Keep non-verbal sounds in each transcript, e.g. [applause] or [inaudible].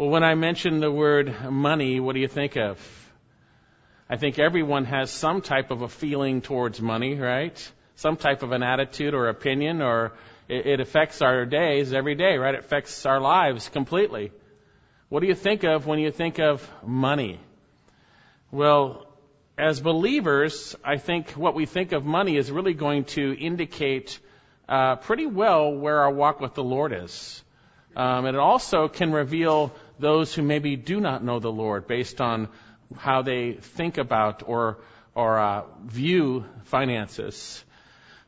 Well, when I mention the word money, what do you think of? I think everyone has some type of a feeling towards money, right? Some type of an attitude or opinion, or it, affects our days every day, right? It affects our lives completely. What do you think of when you think of money? Well, as believers, I think what we think of money is really going to indicate uh, pretty well where our walk with the Lord is. Um, and it also can reveal those who maybe do not know the Lord based on how they think about or or uh, view finances.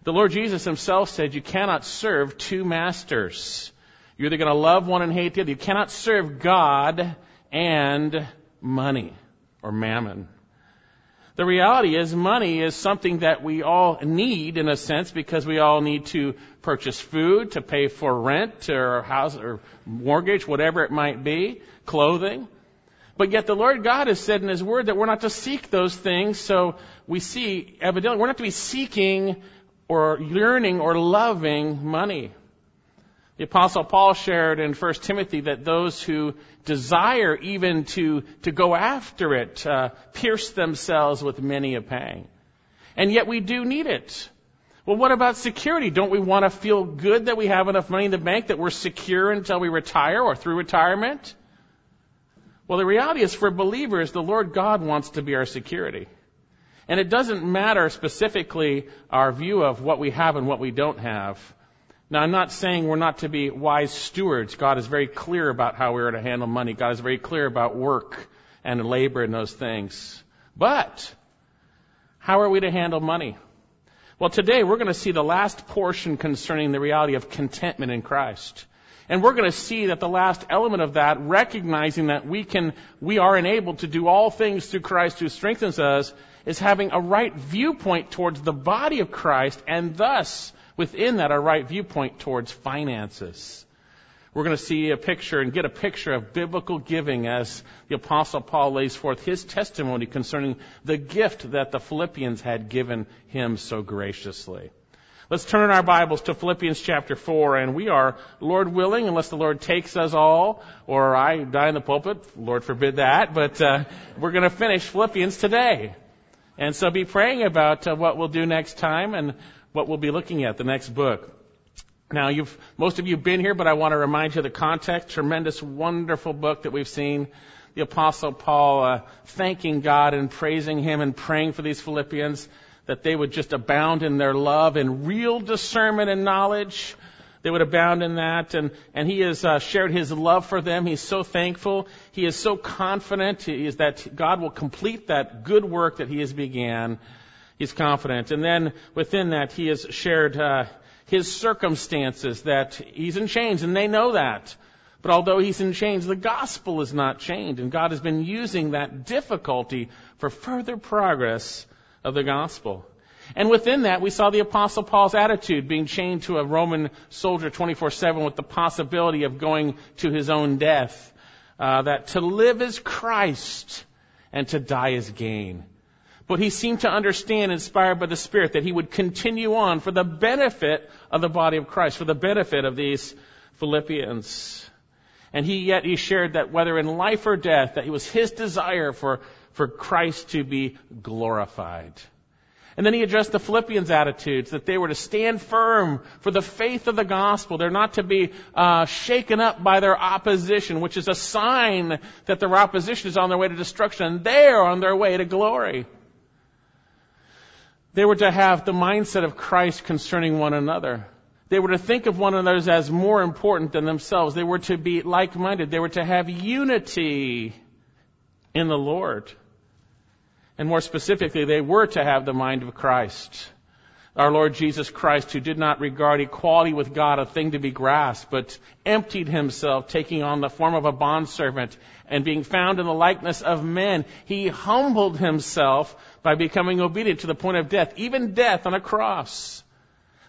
The Lord Jesus Himself said, "You cannot serve two masters. You're either going to love one and hate the other. You cannot serve God and money or mammon." The reality is money is something that we all need in a sense because we all need to purchase food, to pay for rent or house or mortgage, whatever it might be, clothing. But yet the Lord God has said in His Word that we're not to seek those things. So we see evidently we're not to be seeking or yearning or loving money. The apostle Paul shared in 1 Timothy that those who desire even to, to go after it, uh, pierce themselves with many a pang. And yet we do need it. Well, what about security? Don't we want to feel good that we have enough money in the bank that we're secure until we retire or through retirement? Well, the reality is for believers, the Lord God wants to be our security. And it doesn't matter specifically our view of what we have and what we don't have. Now, I'm not saying we're not to be wise stewards. God is very clear about how we are to handle money. God is very clear about work and labor and those things. But, how are we to handle money? Well, today we're going to see the last portion concerning the reality of contentment in Christ. And we're going to see that the last element of that, recognizing that we can, we are enabled to do all things through Christ who strengthens us, is having a right viewpoint towards the body of Christ and thus within that, our right viewpoint towards finances. We're going to see a picture and get a picture of biblical giving as the apostle Paul lays forth his testimony concerning the gift that the Philippians had given him so graciously. Let's turn our Bibles to Philippians chapter 4 and we are, Lord willing, unless the Lord takes us all or I die in the pulpit, Lord forbid that, but uh, we're going to finish Philippians today. And so be praying about uh, what we'll do next time and what we'll be looking at, the next book. Now, you've, most of you have been here, but I want to remind you of the context. Tremendous, wonderful book that we've seen. The Apostle Paul uh, thanking God and praising Him and praying for these Philippians that they would just abound in their love and real discernment and knowledge. They would abound in that, and and he has uh, shared his love for them. He's so thankful. He is so confident. He is that God will complete that good work that He has began he's confident. And then within that, he has shared uh, his circumstances that he's in chains, and they know that. But although he's in chains, the gospel is not chained, and God has been using that difficulty for further progress of the gospel. And within that, we saw the apostle Paul's attitude being chained to a Roman soldier 24-7 with the possibility of going to his own death. Uh, that to live is Christ and to die is gain. But he seemed to understand, inspired by the Spirit, that he would continue on for the benefit of the body of Christ, for the benefit of these Philippians. And he yet he shared that whether in life or death, that it was his desire for, for Christ to be glorified. And then he addressed the Philippians' attitudes that they were to stand firm for the faith of the gospel. They're not to be uh, shaken up by their opposition, which is a sign that their opposition is on their way to destruction, and they are on their way to glory. They were to have the mindset of Christ concerning one another. They were to think of one another as more important than themselves. They were to be like-minded. They were to have unity in the Lord. And more specifically, they were to have the mind of Christ. Our Lord Jesus Christ, who did not regard equality with God a thing to be grasped, but emptied himself, taking on the form of a bondservant and being found in the likeness of men, he humbled himself by becoming obedient to the point of death, even death on a cross.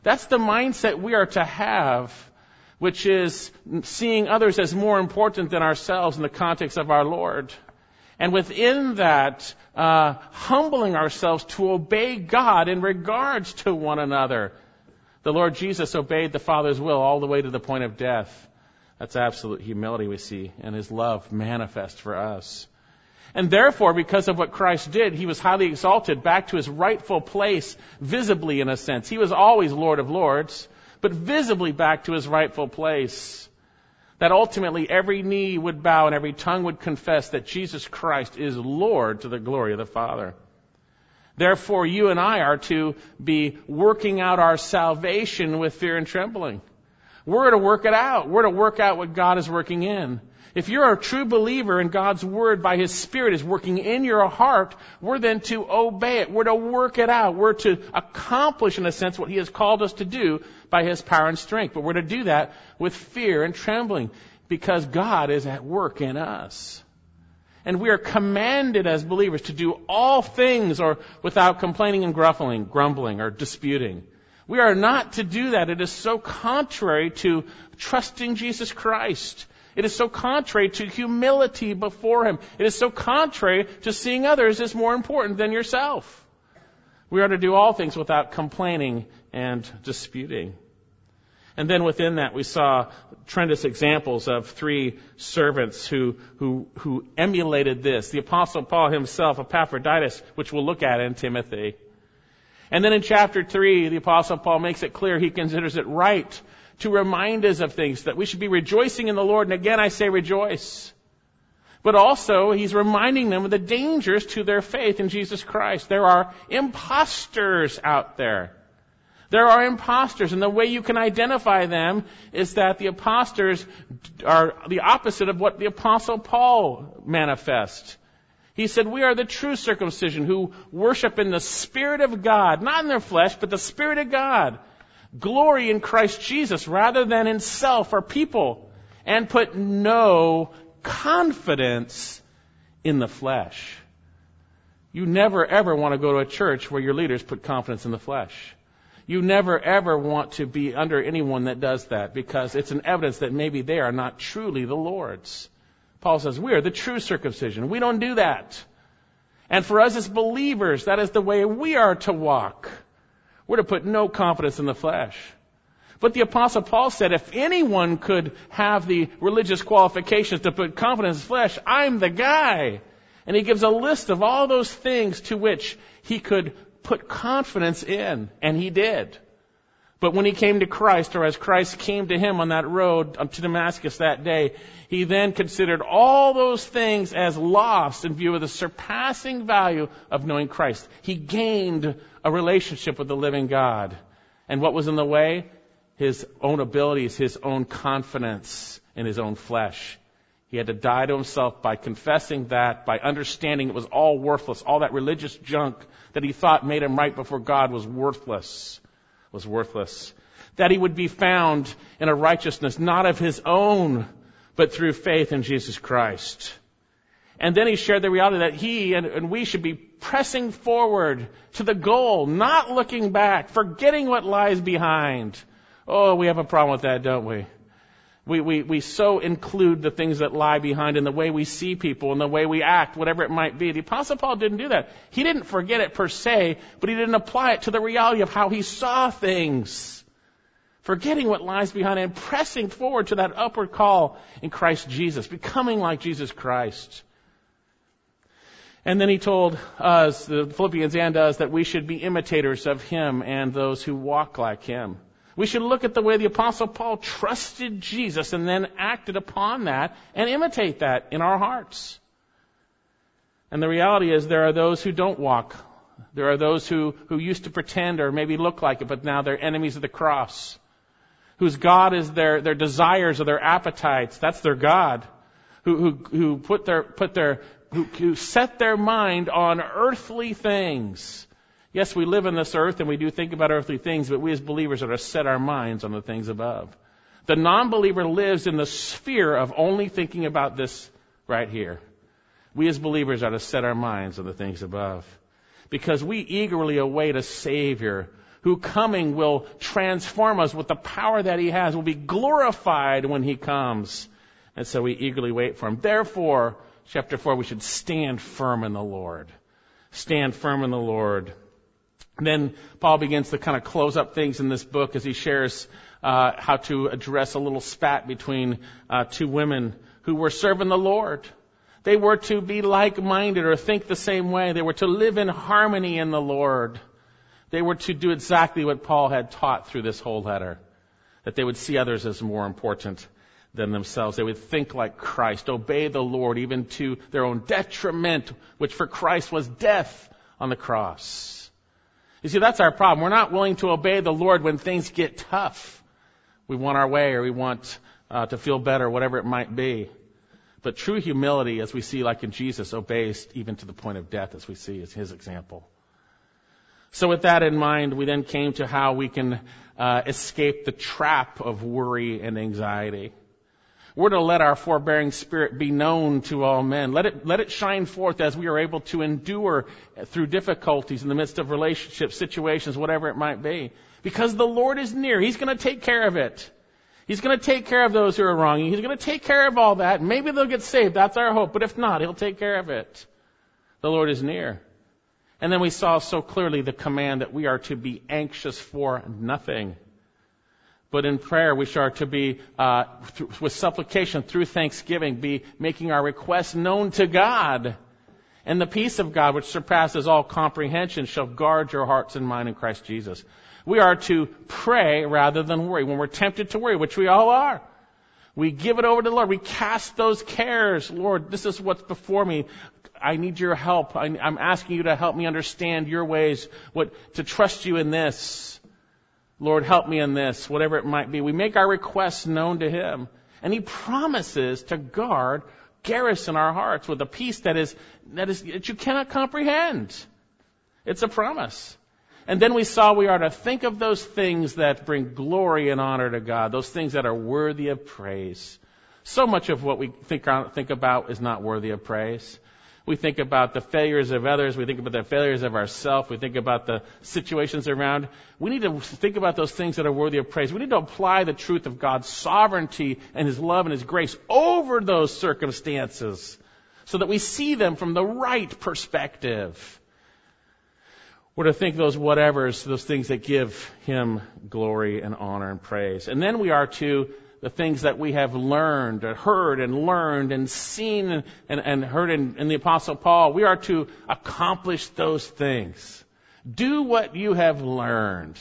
That's the mindset we are to have, which is seeing others as more important than ourselves in the context of our Lord. And within that, uh, humbling ourselves to obey God in regards to one another. The Lord Jesus obeyed the Father's will all the way to the point of death. That's absolute humility we see, and his love manifest for us. And therefore, because of what Christ did, he was highly exalted back to his rightful place, visibly in a sense. He was always Lord of Lords, but visibly back to his rightful place. That ultimately every knee would bow and every tongue would confess that Jesus Christ is Lord to the glory of the Father. Therefore, you and I are to be working out our salvation with fear and trembling. We're to work it out. We're to work out what God is working in. If you're a true believer in God's Word by His Spirit is working in your heart, we're then to obey it. We're to work it out. We're to accomplish, in a sense, what He has called us to do by His power and strength. But we're to do that with fear and trembling because God is at work in us. And we are commanded as believers to do all things or without complaining and grumbling, grumbling or disputing. We are not to do that. It is so contrary to trusting Jesus Christ. It is so contrary to humility before Him. It is so contrary to seeing others as more important than yourself. We are to do all things without complaining and disputing. And then within that, we saw tremendous examples of three servants who, who, who emulated this. The apostle Paul himself, Epaphroditus, which we'll look at in Timothy. And then in chapter three, the apostle Paul makes it clear he considers it right to remind us of things, that we should be rejoicing in the Lord. And again, I say rejoice. But also, he's reminding them of the dangers to their faith in Jesus Christ. There are imposters out there. There are imposters, and the way you can identify them is that the imposters are the opposite of what the apostle Paul manifests. He said, we are the true circumcision who worship in the Spirit of God, not in their flesh, but the Spirit of God glory in Christ Jesus rather than in self or people, and put no confidence in the flesh. You never ever want to go to a church where your leaders put confidence in the flesh. You never ever want to be under anyone that does that because it's an evidence that maybe they are not truly the Lord's. Paul says, we are the true circumcision. We don't do that. And for us as believers, that is the way we are to walk. We're to put no confidence in the flesh. But the apostle Paul said, if anyone could have the religious qualifications to put confidence in the flesh, I'm the guy. And he gives a list of all those things to which he could put confidence in. And he did. But when he came to Christ, or as Christ came to him on that road to Damascus that day, he then considered all those things as lost in view of the surpassing value of knowing Christ. He gained a relationship with the living God. And what was in the way? His own abilities, his own confidence in his own flesh. He had to die to himself by confessing that, by understanding it was all worthless. All that religious junk that he thought made him right before God was worthless. Was worthless. That he would be found in a righteousness not of his own, but through faith in Jesus Christ. And then he shared the reality that he and, and, we should be pressing forward to the goal, not looking back, forgetting what lies behind. Oh, we have a problem with that, don't we? We, we, we so include the things that lie behind in the way we see people and the way we act, whatever it might be. The Apostle Paul didn't do that. He didn't forget it per se, but he didn't apply it to the reality of how he saw things forgetting what lies behind and pressing forward to that upward call in Christ Jesus, becoming like Jesus Christ. And then he told us, the Philippians and us, that we should be imitators of him and those who walk like him. We should look at the way the apostle Paul trusted Jesus and then acted upon that and imitate that in our hearts. And the reality is there are those who don't walk. There are those who, who used to pretend or maybe look like it, but now they're enemies of the cross whose God is their, their desires or their appetites. That's their God. Who, who, who put their, put their, who, who set their mind on earthly things. Yes, we live in this earth and we do think about earthly things, but we as believers are to set our minds on the things above. The non-believer lives in the sphere of only thinking about this right here. We as believers are to set our minds on the things above. Because we eagerly await a Savior who coming will transform us with the power that he has, will be glorified when he comes. And so we eagerly wait for him. Therefore, chapter 4, we should stand firm in the Lord. Stand firm in the Lord. Then Paul begins to kind of close up things in this book as he shares uh, how to address a little spat between uh, two women who were serving the Lord. They were to be like-minded or think the same way. They were to live in harmony in the Lord. They were to do exactly what Paul had taught through this whole letter. That they would see others as more important than themselves. They would think like Christ, obey the Lord even to their own detriment, which for Christ was death on the cross. You see, that's our problem. We're not willing to obey the Lord when things get tough. We want our way or we want uh, to feel better, whatever it might be. But true humility, as we see like in Jesus, obeys even to the point of death, as we see as his example. So with that in mind, we then came to how we can uh, escape the trap of worry and anxiety. We're to let our forbearing spirit be known to all men. Let it, let it shine forth as we are able to endure through difficulties in the midst of relationships, situations, whatever it might be. Because the Lord is near. He's going to take care of it. He's going to take care of those who are wronging. He's going to take care of all that. Maybe they'll get saved. That's our hope. But if not, He'll take care of it. The Lord is near. And then we saw so clearly the command that we are to be anxious for nothing. But in prayer, we are to be, uh, th- with supplication through thanksgiving, be making our requests known to God. And the peace of God, which surpasses all comprehension, shall guard your hearts and mind in Christ Jesus. We are to pray rather than worry. When we're tempted to worry, which we all are, we give it over to the Lord. We cast those cares. Lord, this is what's before me. I need your help. I, am asking you to help me understand your ways, what, to trust you in this. Lord, help me in this, whatever it might be. We make our requests known to Him. And He promises to guard, garrison our hearts with a peace that is, that is, that you cannot comprehend. It's a promise. And then we saw we are to think of those things that bring glory and honor to God, those things that are worthy of praise. So much of what we think, think about is not worthy of praise. We think about the failures of others. We think about the failures of ourselves. We think about the situations around. We need to think about those things that are worthy of praise. We need to apply the truth of God's sovereignty and His love and His grace over those circumstances so that we see them from the right perspective. We're to think those whatevers, those things that give Him glory and honor and praise. And then we are to the things that we have learned, or heard and learned and seen and, and, and heard in, in the Apostle Paul, we are to accomplish those things. Do what you have learned.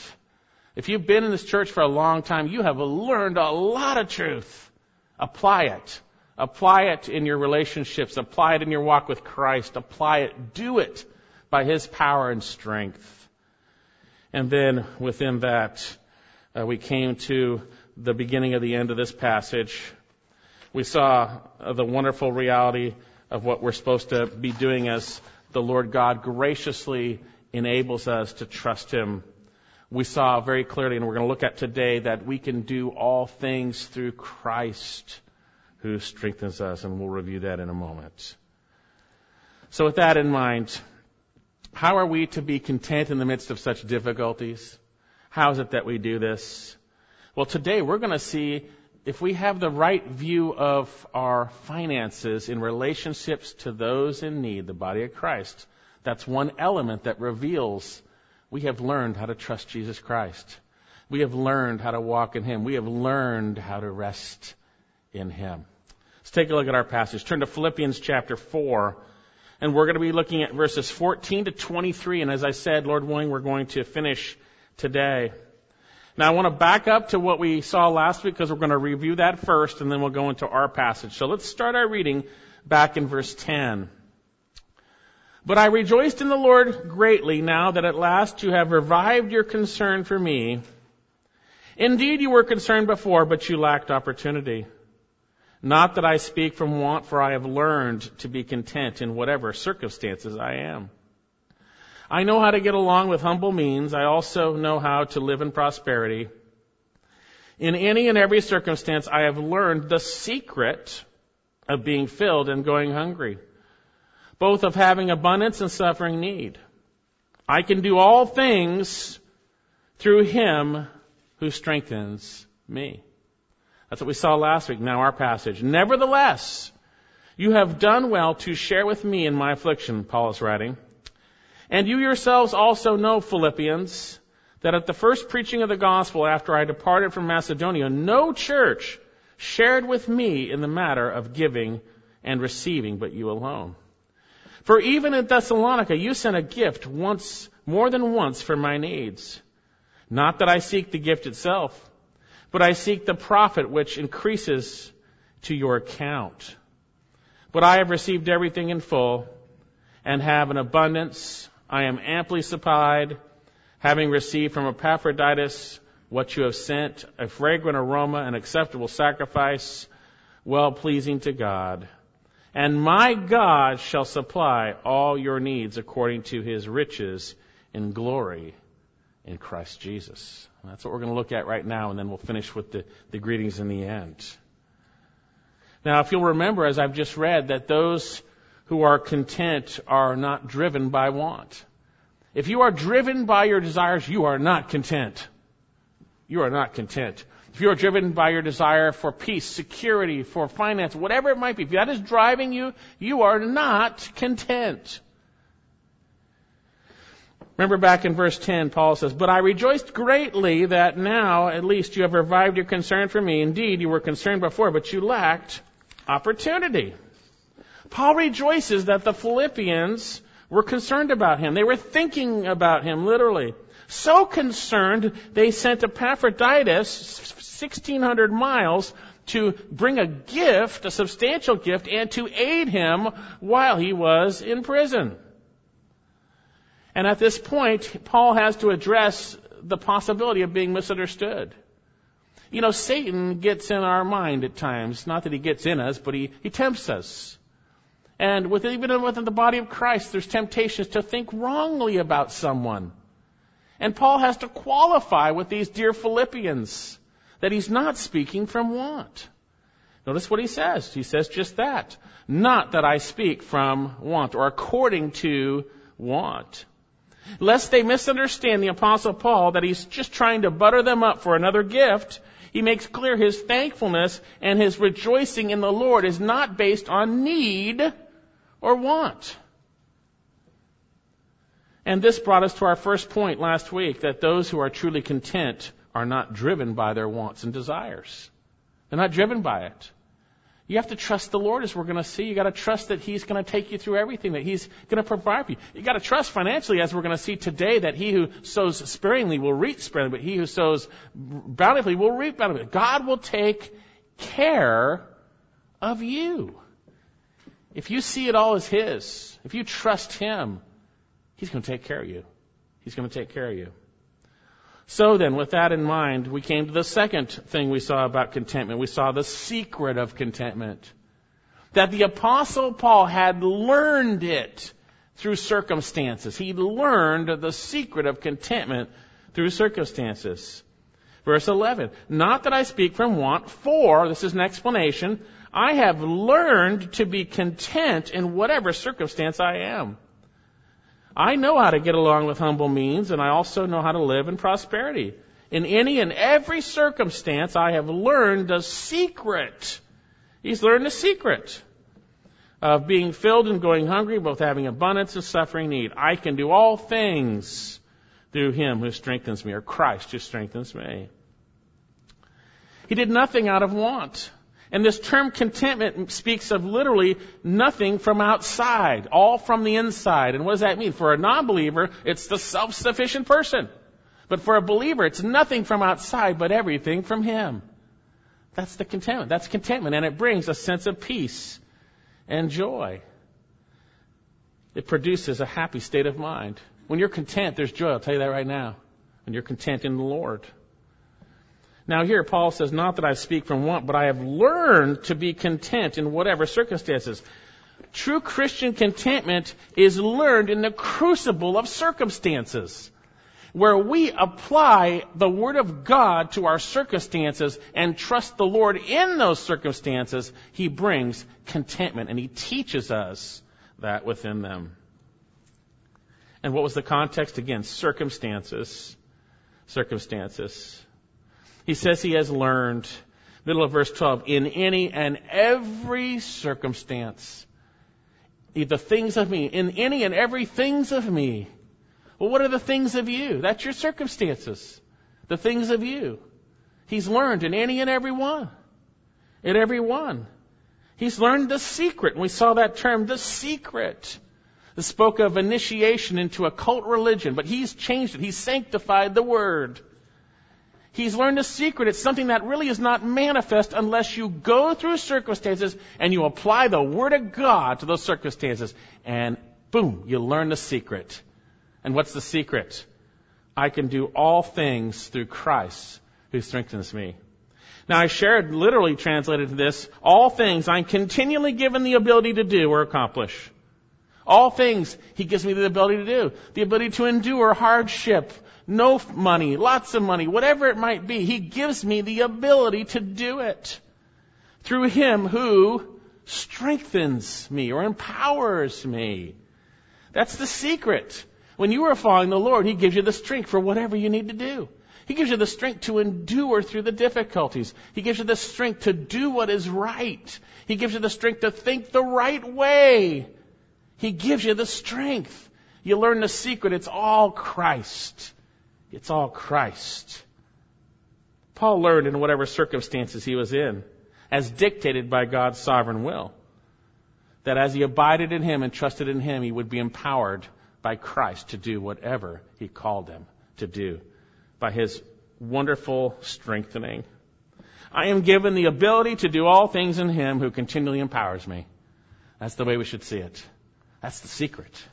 If you've been in this church for a long time, you have learned a lot of truth. Apply it. Apply it in your relationships. Apply it in your walk with Christ. Apply it. Do it by His power and strength. And then within that, uh, we came to the beginning of the end of this passage. We saw uh, the wonderful reality of what we're supposed to be doing as the Lord God graciously enables us to trust Him. We saw very clearly, and we're going to look at today, that we can do all things through Christ who strengthens us, and we'll review that in a moment. So with that in mind, how are we to be content in the midst of such difficulties? How is it that we do this? Well, today we're going to see if we have the right view of our finances in relationships to those in need, the body of Christ. That's one element that reveals we have learned how to trust Jesus Christ. We have learned how to walk in Him. We have learned how to rest in Him. Let's take a look at our passage. Turn to Philippians chapter 4 and we're going to be looking at verses 14 to 23. And as I said, Lord willing, we're going to finish today. Now I want to back up to what we saw last week because we're going to review that first and then we'll go into our passage. So let's start our reading back in verse 10. But I rejoiced in the Lord greatly now that at last you have revived your concern for me. Indeed you were concerned before, but you lacked opportunity. Not that I speak from want, for I have learned to be content in whatever circumstances I am. I know how to get along with humble means. I also know how to live in prosperity. In any and every circumstance, I have learned the secret of being filled and going hungry, both of having abundance and suffering need. I can do all things through Him who strengthens me. That's what we saw last week. Now our passage. Nevertheless, you have done well to share with me in my affliction, Paul is writing. And you yourselves also know, Philippians, that at the first preaching of the gospel after I departed from Macedonia, no church shared with me in the matter of giving and receiving, but you alone. For even in Thessalonica, you sent a gift once, more than once for my needs. Not that I seek the gift itself, but I seek the profit which increases to your account. But I have received everything in full and have an abundance. I am amply supplied, having received from Epaphroditus what you have sent, a fragrant aroma, an acceptable sacrifice, well pleasing to God. And my God shall supply all your needs according to his riches in glory in Christ Jesus. And that's what we're going to look at right now, and then we'll finish with the, the greetings in the end. Now, if you'll remember, as I've just read, that those who are content are not driven by want. If you are driven by your desires, you are not content. You are not content. If you are driven by your desire for peace, security, for finance, whatever it might be, if that is driving you, you are not content. Remember back in verse 10, Paul says, But I rejoiced greatly that now at least you have revived your concern for me. Indeed, you were concerned before, but you lacked opportunity. Paul rejoices that the Philippians were concerned about him. They were thinking about him, literally. So concerned, they sent Epaphroditus 1,600 miles to bring a gift, a substantial gift, and to aid him while he was in prison. And at this point, Paul has to address the possibility of being misunderstood. You know, Satan gets in our mind at times. Not that he gets in us, but he, he tempts us. And with, even within the body of Christ, there's temptations to think wrongly about someone. And Paul has to qualify with these dear Philippians that he's not speaking from want. Notice what he says. He says just that. Not that I speak from want or according to want. Lest they misunderstand the apostle Paul that he's just trying to butter them up for another gift, he makes clear his thankfulness and his rejoicing in the Lord is not based on need or want. And this brought us to our first point last week that those who are truly content are not driven by their wants and desires. They're not driven by it. You have to trust the Lord as we're going to see. You got to trust that He's going to take you through everything, that He's going to provide for you. You got to trust financially as we're going to see today that He who sows sparingly will reap sparingly, but He who sows bountifully will reap bountifully. God will take care of you. If you see it all as His, if you trust Him, He's going to take care of you. He's going to take care of you. So then, with that in mind, we came to the second thing we saw about contentment. We saw the secret of contentment. That the apostle Paul had learned it through circumstances. He learned the secret of contentment through circumstances. Verse 11. Not that I speak from want, for, this is an explanation, I have learned to be content in whatever circumstance I am. I know how to get along with humble means, and I also know how to live in prosperity. In any and every circumstance, I have learned the secret. He's learned the secret of being filled and going hungry, both having abundance and suffering need. I can do all things through Him who strengthens me, or Christ who strengthens me. He did nothing out of want. And this term contentment speaks of literally nothing from outside, all from the inside. And what does that mean? For a non-believer, it's the self-sufficient person. But for a believer, it's nothing from outside, but everything from Him. That's the contentment. That's contentment. And it brings a sense of peace and joy. It produces a happy state of mind. When you're content, there's joy. I'll tell you that right now. When you're content in the Lord. Now here Paul says, not that I speak from want, but I have learned to be content in whatever circumstances. True Christian contentment is learned in the crucible of circumstances. Where we apply the Word of God to our circumstances and trust the Lord in those circumstances, He brings contentment and He teaches us that within them. And what was the context? Again, circumstances. Circumstances. He says he has learned, middle of verse 12, in any and every circumstance, eh, the things of me, in any and every things of me. Well, what are the things of you? That's your circumstances. The things of you. He's learned in any and every one. In every one. He's learned the secret. We saw that term, the secret. It spoke of initiation into a cult religion, but he's changed it. He's sanctified the word. He's learned a secret. It's something that really is not manifest unless you go through circumstances and you apply the Word of God to those circumstances. And boom, you learn the secret. And what's the secret? I can do all things through Christ who strengthens me. Now I shared, literally translated to this, all things I'm continually given the ability to do or accomplish. All things He gives me the ability to do. The ability to endure hardship, no money, lots of money, whatever it might be. He gives me the ability to do it. Through Him who strengthens me or empowers me. That's the secret. When you are following the Lord, He gives you the strength for whatever you need to do. He gives you the strength to endure through the difficulties. He gives you the strength to do what is right. He gives you the strength to think the right way. He gives you the strength. You learn the secret. It's all Christ. It's all Christ. Paul learned in whatever circumstances he was in, as dictated by God's sovereign will, that as he abided in him and trusted in him, he would be empowered by Christ to do whatever he called him to do by his wonderful strengthening. I am given the ability to do all things in him who continually empowers me. That's the way we should see it. That's the secret.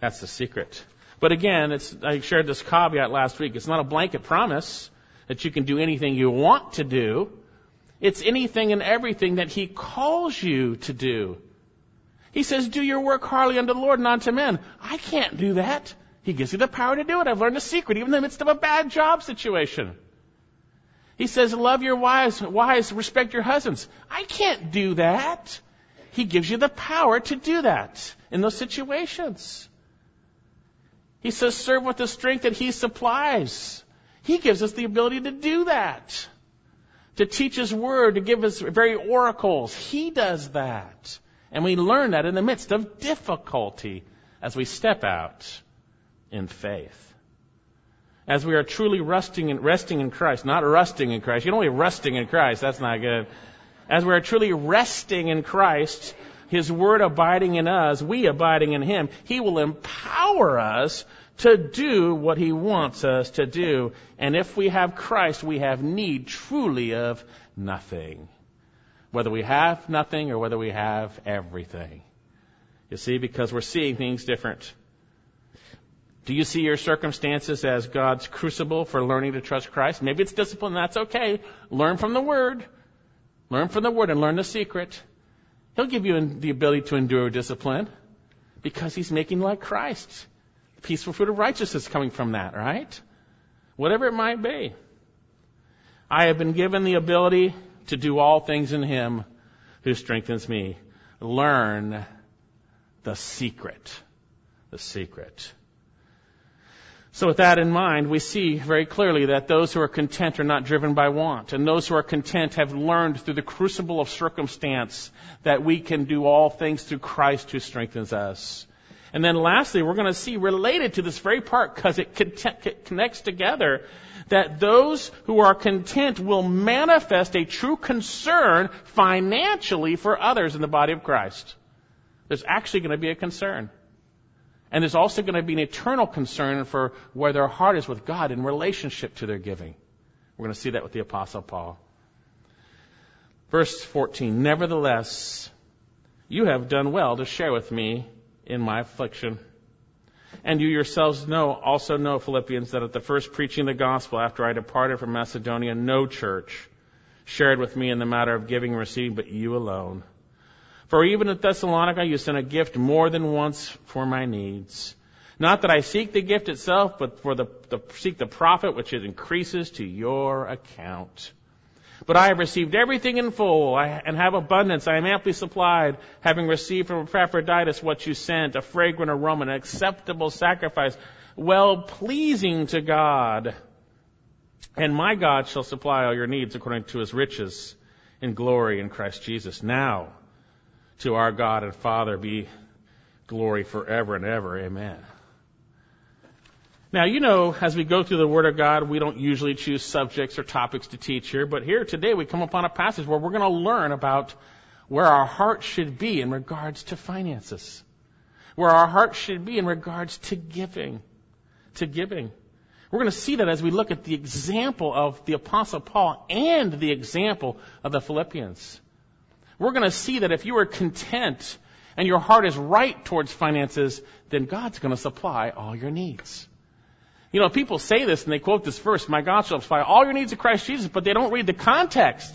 That's the secret. But again, it's, I shared this caveat last week. It's not a blanket promise that you can do anything you want to do. It's anything and everything that He calls you to do. He says, do your work heartily unto the Lord and unto men. I can't do that. He gives you the power to do it. I've learned a secret, even in the midst of a bad job situation. He says, love your wives, wives, respect your husbands. I can't do that. He gives you the power to do that in those situations. He says, serve with the strength that He supplies. He gives us the ability to do that. To teach His Word, to give us very oracles. He does that. And we learn that in the midst of difficulty as we step out in faith. As we are truly resting in, resting in Christ, not rusting in Christ. You don't be rusting in Christ. That's not good. As we are truly resting in Christ, his Word abiding in us, we abiding in Him, He will empower us to do what He wants us to do. And if we have Christ, we have need truly of nothing. Whether we have nothing or whether we have everything. You see, because we're seeing things different. Do you see your circumstances as God's crucible for learning to trust Christ? Maybe it's discipline, that's okay. Learn from the Word. Learn from the Word and learn the secret. He'll give you the ability to endure discipline because he's making like Christ. The peaceful fruit of righteousness coming from that, right? Whatever it might be. I have been given the ability to do all things in him who strengthens me. Learn the secret. The secret. So with that in mind, we see very clearly that those who are content are not driven by want. And those who are content have learned through the crucible of circumstance that we can do all things through Christ who strengthens us. And then lastly, we're going to see related to this very part because it connects together that those who are content will manifest a true concern financially for others in the body of Christ. There's actually going to be a concern. And there's also going to be an eternal concern for where their heart is with God in relationship to their giving. We're going to see that with the Apostle Paul. Verse 14, Nevertheless, you have done well to share with me in my affliction. And you yourselves know, also know, Philippians, that at the first preaching the gospel after I departed from Macedonia, no church shared with me in the matter of giving and receiving, but you alone. For even at Thessalonica you sent a gift more than once for my needs. Not that I seek the gift itself, but for the, the seek the profit which it increases to your account. But I have received everything in full I, and have abundance. I am amply supplied, having received from Epaphroditus what you sent, a fragrant aroma, an acceptable sacrifice, well pleasing to God. And my God shall supply all your needs according to his riches in glory in Christ Jesus. Now, to our God and Father be glory forever and ever. Amen. Now, you know, as we go through the Word of God, we don't usually choose subjects or topics to teach here, but here today we come upon a passage where we're going to learn about where our heart should be in regards to finances. Where our heart should be in regards to giving. To giving. We're going to see that as we look at the example of the Apostle Paul and the example of the Philippians. We're going to see that if you are content and your heart is right towards finances, then God's going to supply all your needs. You know, people say this and they quote this verse, my God shall supply all your needs of Christ Jesus, but they don't read the context.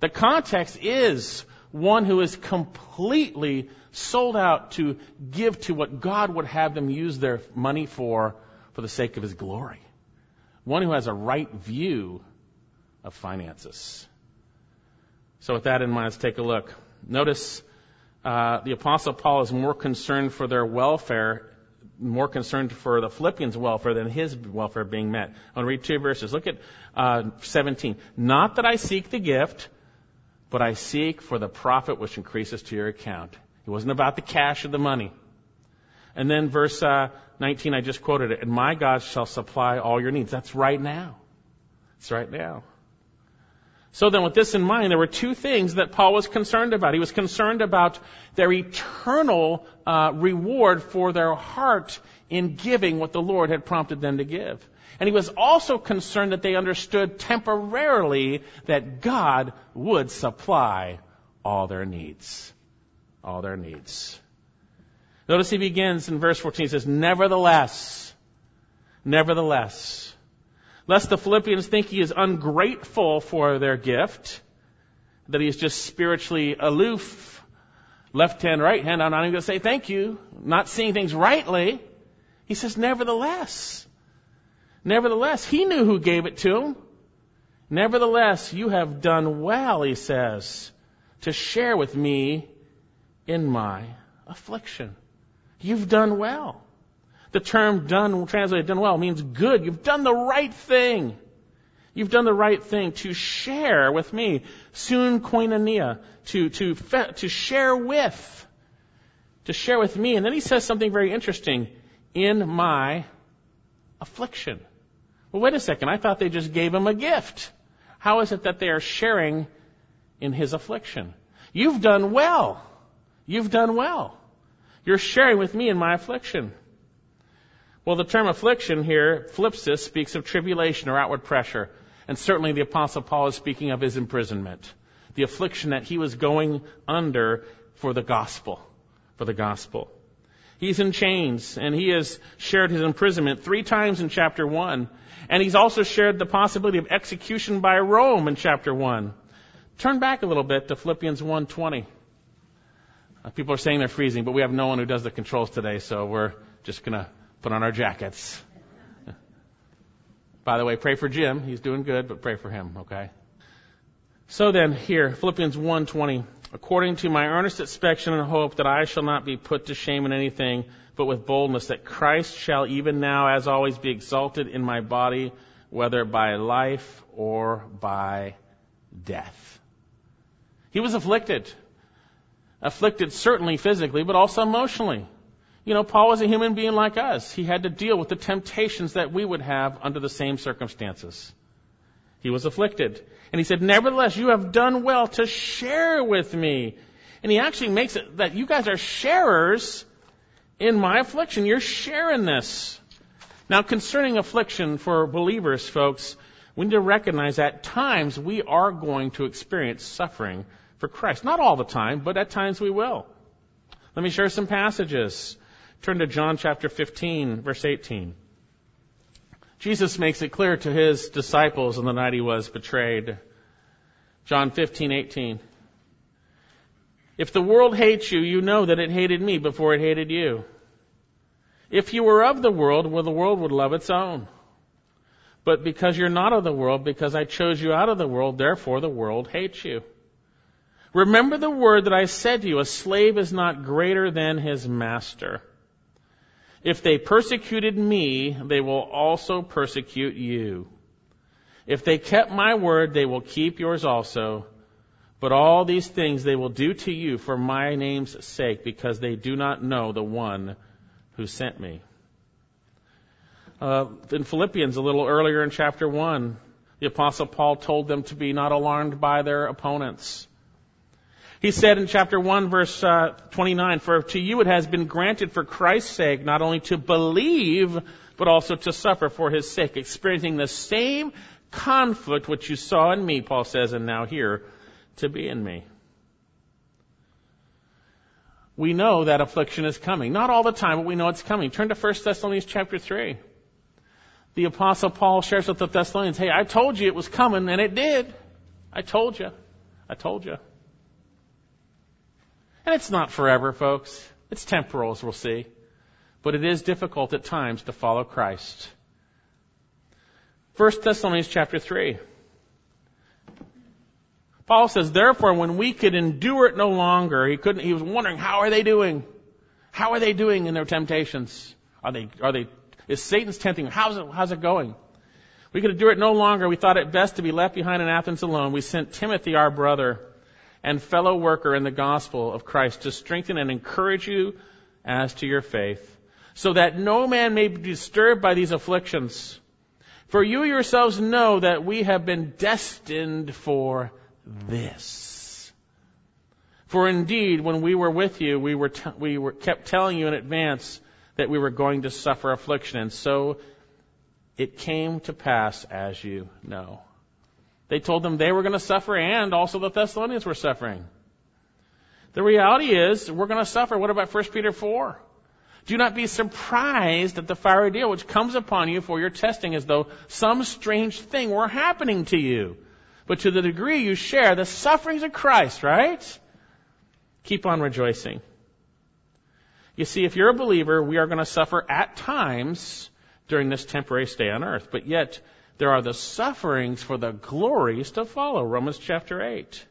The context is one who is completely sold out to give to what God would have them use their money for, for the sake of His glory. One who has a right view of finances. So with that in mind, let's take a look. Notice uh, the Apostle Paul is more concerned for their welfare more concerned for the Philippians' welfare than his welfare being met. I want to read two verses. Look at uh, 17. Not that I seek the gift, but I seek for the profit which increases to your account. It wasn't about the cash or the money. And then verse uh, 19, I just quoted it. And my God shall supply all your needs. That's right now. It's right now. So then with this in mind, there were two things that Paul was concerned about. He was concerned about their eternal uh, reward for their heart in giving what the Lord had prompted them to give. And he was also concerned that they understood temporarily that God would supply all their needs. All their needs. Notice he begins in verse 14. He says, Nevertheless, nevertheless, lest the Philippians think he is ungrateful for their gift, that he is just spiritually aloof, left hand, right hand, I'm not even going to say thank you, not seeing things rightly. He says, nevertheless, nevertheless, he knew who gave it to him. Nevertheless, you have done well, he says, to share with me in my affliction. You've done well. The term done, translated done well, means good. You've done the right thing. You've done the right thing to share with me. Soon koinonia, to, to, to share with. To share with me. And then he says something very interesting. In my affliction. Well, wait a second. I thought they just gave him a gift. How is it that they are sharing in his affliction? You've done well. You've done well. You're sharing with me in my affliction. Well, the term affliction here, this, speaks of tribulation or outward pressure. And certainly the apostle Paul is speaking of his imprisonment. The affliction that he was going under for the gospel. For the gospel. He's in chains and he has shared his imprisonment three times in chapter one. And he's also shared the possibility of execution by Rome in chapter one. Turn back a little bit to Philippians 1:20. Uh, people are saying they're freezing, but we have no one who does the controls today, so we're just gonna put on our jackets. By the way, pray for Jim. He's doing good, but pray for him, okay? So then, here, Philippians 1:20, according to my earnest expectation and hope that I shall not be put to shame in anything, but with boldness that Christ shall even now, as always, be exalted in my body, whether by life or by death. He was afflicted. Afflicted certainly physically, but also emotionally. You know, Paul was a human being like us. He had to deal with the temptations that we would have under the same circumstances. He was afflicted. And he said, Nevertheless, you have done well to share with me. And he actually makes it that you guys are sharers in my affliction. You're sharing this. Now, concerning affliction for believers, folks, we need to recognize at times we are going to experience suffering for Christ. Not all the time, but at times we will. Let me share some passages. Turn to John chapter 15, verse 18. Jesus makes it clear to his disciples on the night he was betrayed. John 15:18. If the world hates you, you know that it hated me before it hated you. If you were of the world, well, the world would love its own. But because you're not of the world, because I chose you out of the world, therefore the world hates you. Remember the word that I said to you, a slave is not greater than his master. If they persecuted me, they will also persecute you. If they kept my word, they will keep yours also. But all these things they will do to you for my name's sake, because they do not know the one who sent me. Uh, in Philippians, a little earlier in chapter 1, the Apostle Paul told them to be not alarmed by their opponents. He said in chapter 1, verse uh, 29, For to you it has been granted for Christ's sake not only to believe, but also to suffer for his sake, experiencing the same conflict which you saw in me, Paul says, and now here, to be in me. We know that affliction is coming. Not all the time, but we know it's coming. Turn to 1 Thessalonians chapter 3. The apostle Paul shares with the Thessalonians, hey, I told you it was coming, and it did. I told you. I told you. And it's not forever, folks. It's temporal, as we'll see. But it is difficult at times to follow Christ. 1 Thessalonians chapter 3. Paul says, therefore, when we could endure it no longer, he couldn't, he was wondering, how are they doing? How are they doing in their temptations? Are they, are they, is Satan's tempting? How's it, how's it going? We could endure it no longer. We thought it best to be left behind in Athens alone. We sent Timothy, our brother, and fellow worker in the gospel of Christ to strengthen and encourage you as to your faith, so that no man may be disturbed by these afflictions. For you yourselves know that we have been destined for this. For indeed, when we were with you, we were, we were kept telling you in advance that we were going to suffer affliction, and so it came to pass as you know. They told them they were going to suffer and also the Thessalonians were suffering. The reality is, we're going to suffer. What about 1 Peter 4? Do not be surprised at the fiery deal which comes upon you for your testing as though some strange thing were happening to you. But to the degree you share the sufferings of Christ, right? Keep on rejoicing. You see, if you're a believer, we are going to suffer at times during this temporary stay on earth. But yet, there are the sufferings for the glories to follow. Romans chapter 8.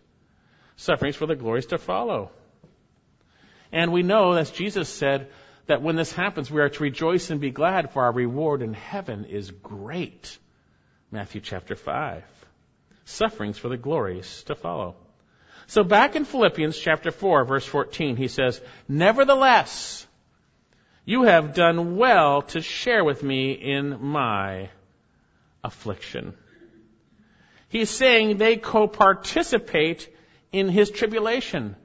Sufferings for the glories to follow. And we know, as Jesus said, that when this happens, we are to rejoice and be glad, for our reward in heaven is great. Matthew chapter 5. Sufferings for the glories to follow. So back in Philippians chapter 4, verse 14, he says, Nevertheless, you have done well to share with me in my affliction. He's saying they co-participate in his tribulation.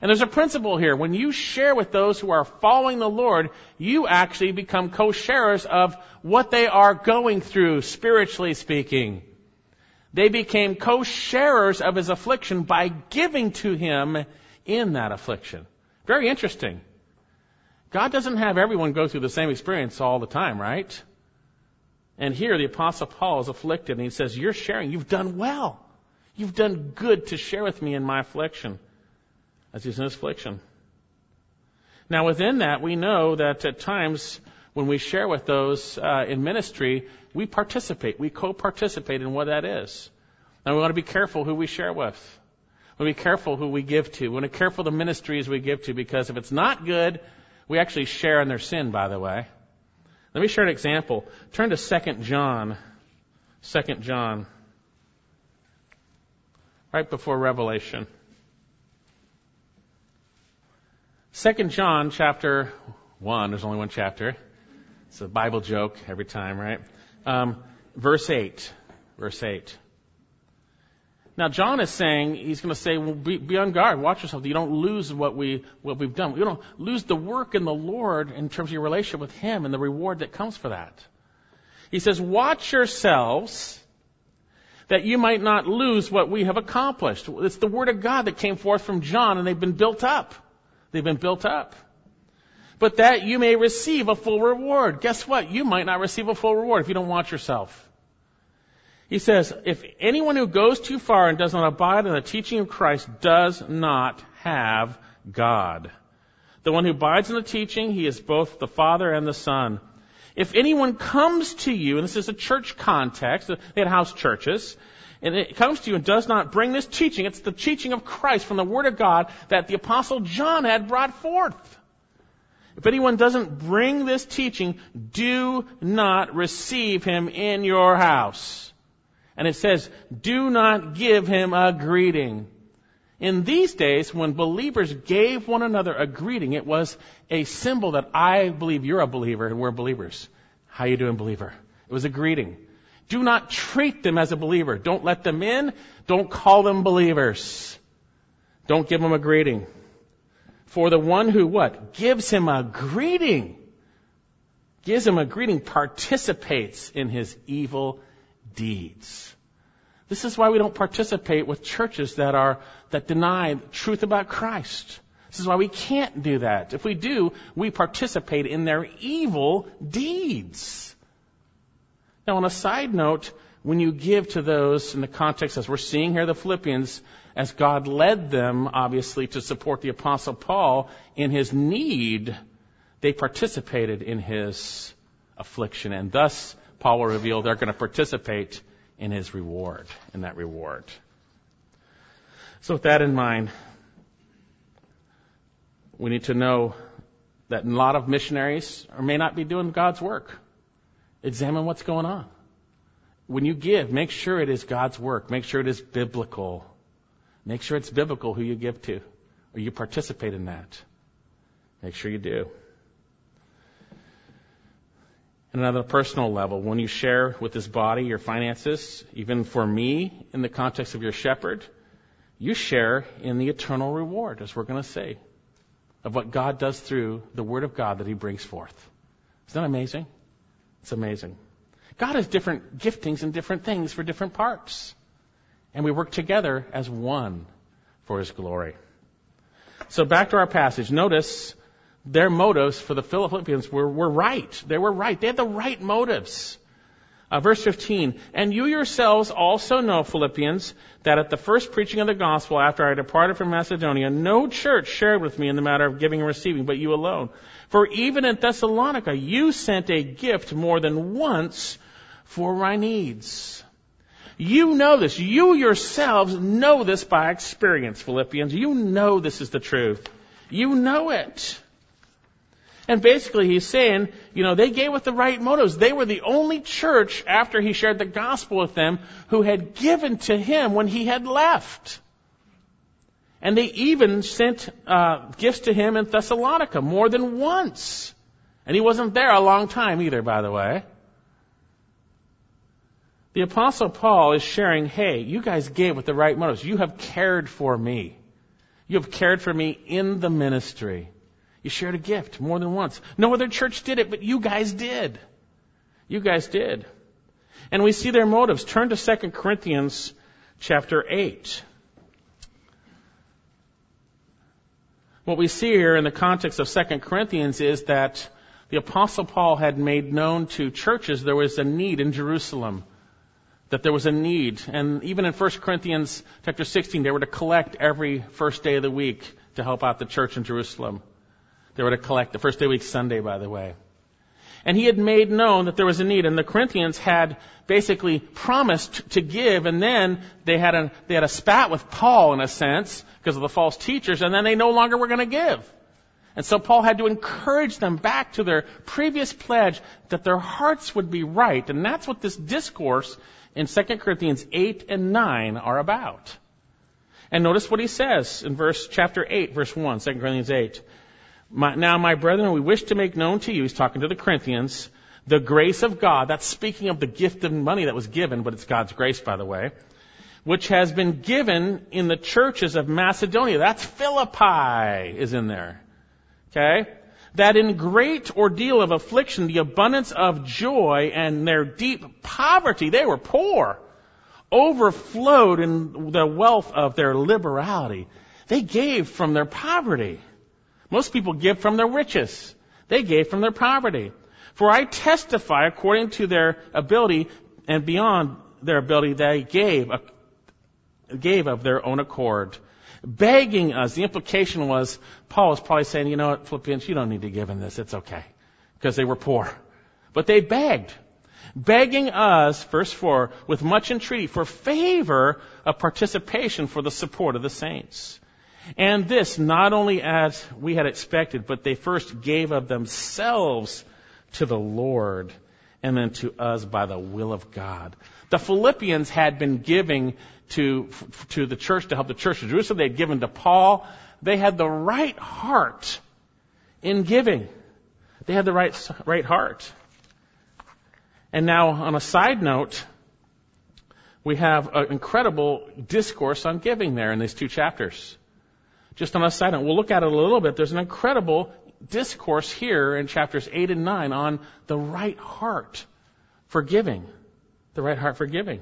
And there's a principle here. When you share with those who are following the Lord, you actually become co-sharers of what they are going through, spiritually speaking. They became co-sharers of his affliction by giving to him in that affliction. Very interesting. God doesn't have everyone go through the same experience all the time, right? And here the apostle Paul is afflicted and he says, you're sharing. You've done well. You've done good to share with me in my affliction as he's in his affliction. Now within that, we know that at times when we share with those uh, in ministry, we participate. We co-participate in what that is. And we want to be careful who we share with. We want to be careful who we give to. We want to be careful the ministries we give to because if it's not good, we actually share in their sin, by the way. Let me share an example. Turn to 2 John. 2 John. Right before Revelation. 2 John chapter 1. There's only one chapter. It's a Bible joke every time, right? Um, verse 8. Verse 8. Now, John is saying, he's going to say, well, be, be, on guard, watch yourself. You don't lose what, we, what we've done. You don't lose the work in the Lord in terms of your relationship with Him and the reward that comes for that. He says, watch yourselves that you might not lose what we have accomplished. It's the Word of God that came forth from John and they've been built up. They've been built up. But that you may receive a full reward. Guess what? You might not receive a full reward if you don't watch yourself. He says, if anyone who goes too far and does not abide in the teaching of Christ does not have God. The one who abides in the teaching, he is both the Father and the Son. If anyone comes to you, and this is a church context, they had house churches, and it comes to you and does not bring this teaching, it's the teaching of Christ from the Word of God that the Apostle John had brought forth. If anyone doesn't bring this teaching, do not receive him in your house. And it says, do not give him a greeting. In these days, when believers gave one another a greeting, it was a symbol that I believe you're a believer and we're believers. How you doing, believer? It was a greeting. Do not treat them as a believer. Don't let them in. Don't call them believers. Don't give them a greeting. For the one who what? Gives him a greeting. Gives him a greeting, participates in his evil deeds. This is why we don't participate with churches that are, that deny truth about Christ. This is why we can't do that. If we do, we participate in their evil deeds. Now, on a side note, when you give to those in the context as we're seeing here, the Philippians, as God led them, obviously, to support the Apostle Paul in his need, they participated in his affliction. And thus, Paul will reveal they're going to participate in his reward, in that reward. So with that in mind, we need to know that a lot of missionaries may not be doing God's work. Examine what's going on. When you give, make sure it is God's work. Make sure it is biblical. Make sure it's biblical who you give to, or you participate in that. Make sure you do. And another personal level, when you share with this body your finances, even for me, in the context of your shepherd, you share in the eternal reward, as we're going to say, of what God does through the Word of God that He brings forth. Isn't that amazing? It's amazing. God has different giftings and different things for different parts. And we work together as one for His glory. So back to our passage. Notice their motives for the Philippians were, were right. They were right. They had the right motives. Uh, verse 15, and you yourselves also know, Philippians, that at the first preaching of the gospel after I departed from Macedonia, no church shared with me in the matter of giving and receiving, but you alone. For even in Thessalonica, you sent a gift more than once for my needs. You know this. You yourselves know this by experience, Philippians. You know this is the truth. You know it. And basically he's saying, you know, they gave with the right motives. They were the only church after he shared the gospel with them who had given to him when he had left. And they even sent uh, gifts to him in Thessalonica more than once. And he wasn't there a long time either, by the way. The apostle Paul is sharing, hey, you guys gave with the right motives. You have cared for me. You have cared for me in the ministry. You shared a gift more than once. No other church did it, but you guys did. You guys did. And we see their motives. Turn to 2 Corinthians chapter 8. What we see here in the context of 2 Corinthians is that the apostle Paul had made known to churches there was a need in Jerusalem. That there was a need. And even in 1 Corinthians chapter 16, they were to collect every first day of the week to help out the church in Jerusalem. They were to collect the first day week Sunday, by the way. And he had made known that there was a need, and the Corinthians had basically promised to give, and then they had a, they had a spat with Paul in a sense, because of the false teachers, and then they no longer were going to give. And so Paul had to encourage them back to their previous pledge that their hearts would be right, and that's what this discourse in 2 Corinthians 8 and 9 are about. And notice what he says in verse, chapter 8, verse 1, 2 Corinthians 8. My, now, my brethren, we wish to make known to you, he's talking to the Corinthians, the grace of God. That's speaking of the gift of money that was given, but it's God's grace, by the way, which has been given in the churches of Macedonia. That's Philippi is in there. Okay? That in great ordeal of affliction, the abundance of joy and their deep poverty, they were poor, overflowed in the wealth of their liberality. They gave from their poverty. Most people give from their riches. They gave from their poverty. For I testify according to their ability and beyond their ability they gave, gave of their own accord. Begging us. The implication was Paul was probably saying, you know what, Philippians, you don't need to give in this. It's okay. Because they were poor. But they begged. Begging us, verse 4, with much entreaty for favor of participation for the support of the saints. And this not only as we had expected, but they first gave of themselves to the Lord and then to us by the will of God. The Philippians had been giving to, to the church to help the church of Jerusalem. They had given to Paul. They had the right heart in giving. They had the right, right heart. And now, on a side note, we have an incredible discourse on giving there in these two chapters. Just on a side note, we'll look at it a little bit. There's an incredible discourse here in chapters 8 and 9 on the right heart for giving. The right heart for giving.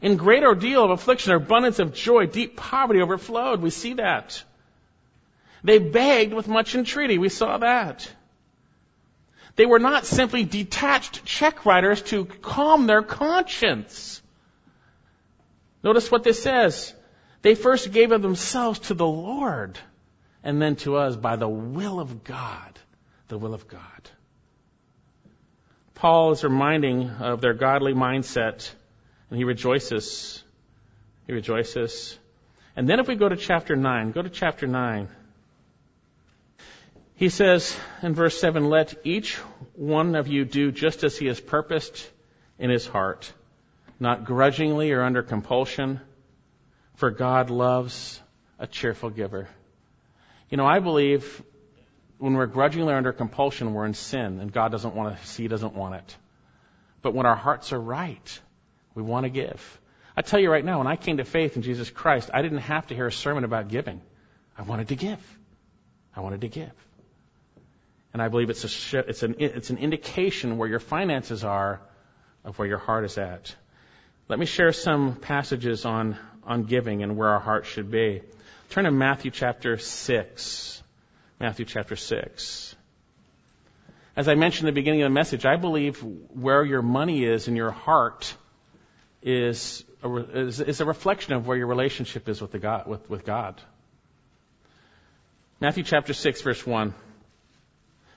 In great ordeal of affliction, abundance of joy, deep poverty overflowed. We see that. They begged with much entreaty. We saw that. They were not simply detached check writers to calm their conscience. Notice what this says. They first gave of themselves to the Lord and then to us by the will of God. The will of God. Paul is reminding of their godly mindset and he rejoices. He rejoices. And then if we go to chapter 9, go to chapter 9. He says in verse 7, let each one of you do just as he has purposed in his heart, not grudgingly or under compulsion, for God loves a cheerful giver. You know, I believe when we're grudgingly under compulsion, we're in sin, and God doesn't want to see, doesn't want it. But when our hearts are right, we want to give. I tell you right now, when I came to faith in Jesus Christ, I didn't have to hear a sermon about giving. I wanted to give. I wanted to give. And I believe it's, a, it's, an, it's an indication where your finances are of where your heart is at. Let me share some passages on, on giving and where our heart should be. Turn to Matthew chapter 6. Matthew chapter 6. As I mentioned at the beginning of the message, I believe where your money is in your heart is a, is, is a reflection of where your relationship is with, the God, with, with God. Matthew chapter 6 verse 1.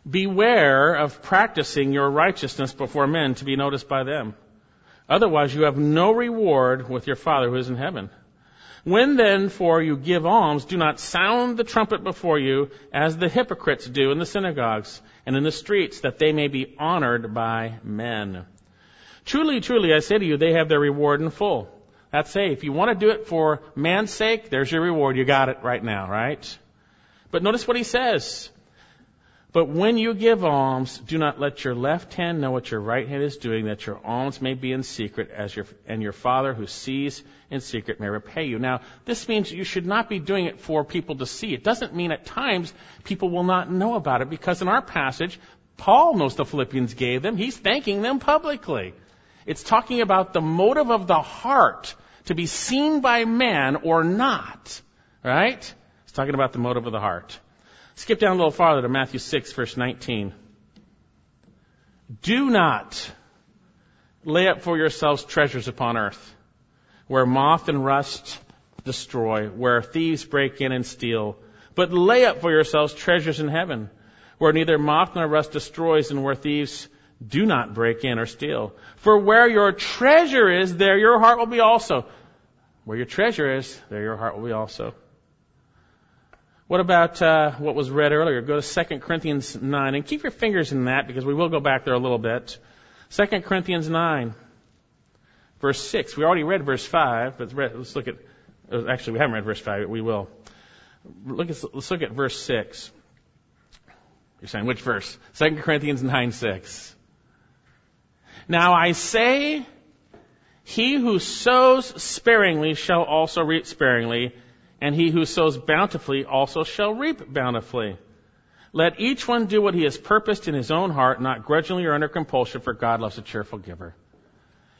Beware of practicing your righteousness before men to be noticed by them. Otherwise you have no reward with your Father who is in heaven. When then for you give alms, do not sound the trumpet before you as the hypocrites do in the synagogues and in the streets that they may be honored by men. Truly, truly, I say to you, they have their reward in full. That's say, if you want to do it for man's sake, there's your reward. You got it right now, right? But notice what he says. But when you give alms, do not let your left hand know what your right hand is doing, that your alms may be in secret, as your, and your Father who sees in secret may repay you. Now, this means you should not be doing it for people to see. It doesn't mean at times people will not know about it, because in our passage, Paul knows the Philippians gave them. He's thanking them publicly. It's talking about the motive of the heart to be seen by man or not. Right? It's talking about the motive of the heart. Skip down a little farther to Matthew 6, verse 19. Do not lay up for yourselves treasures upon earth, where moth and rust destroy, where thieves break in and steal, but lay up for yourselves treasures in heaven, where neither moth nor rust destroys, and where thieves do not break in or steal. For where your treasure is, there your heart will be also. Where your treasure is, there your heart will be also. What about uh, what was read earlier? Go to 2 Corinthians 9 and keep your fingers in that because we will go back there a little bit. 2 Corinthians 9, verse 6. We already read verse 5, but let's look at, uh, actually we haven't read verse 5, but we will. Look at, let's look at verse 6. You're saying which verse? 2 Corinthians 9, 6. Now I say, he who sows sparingly shall also reap sparingly, and he who sows bountifully also shall reap bountifully. Let each one do what he has purposed in his own heart, not grudgingly or under compulsion, for God loves a cheerful giver.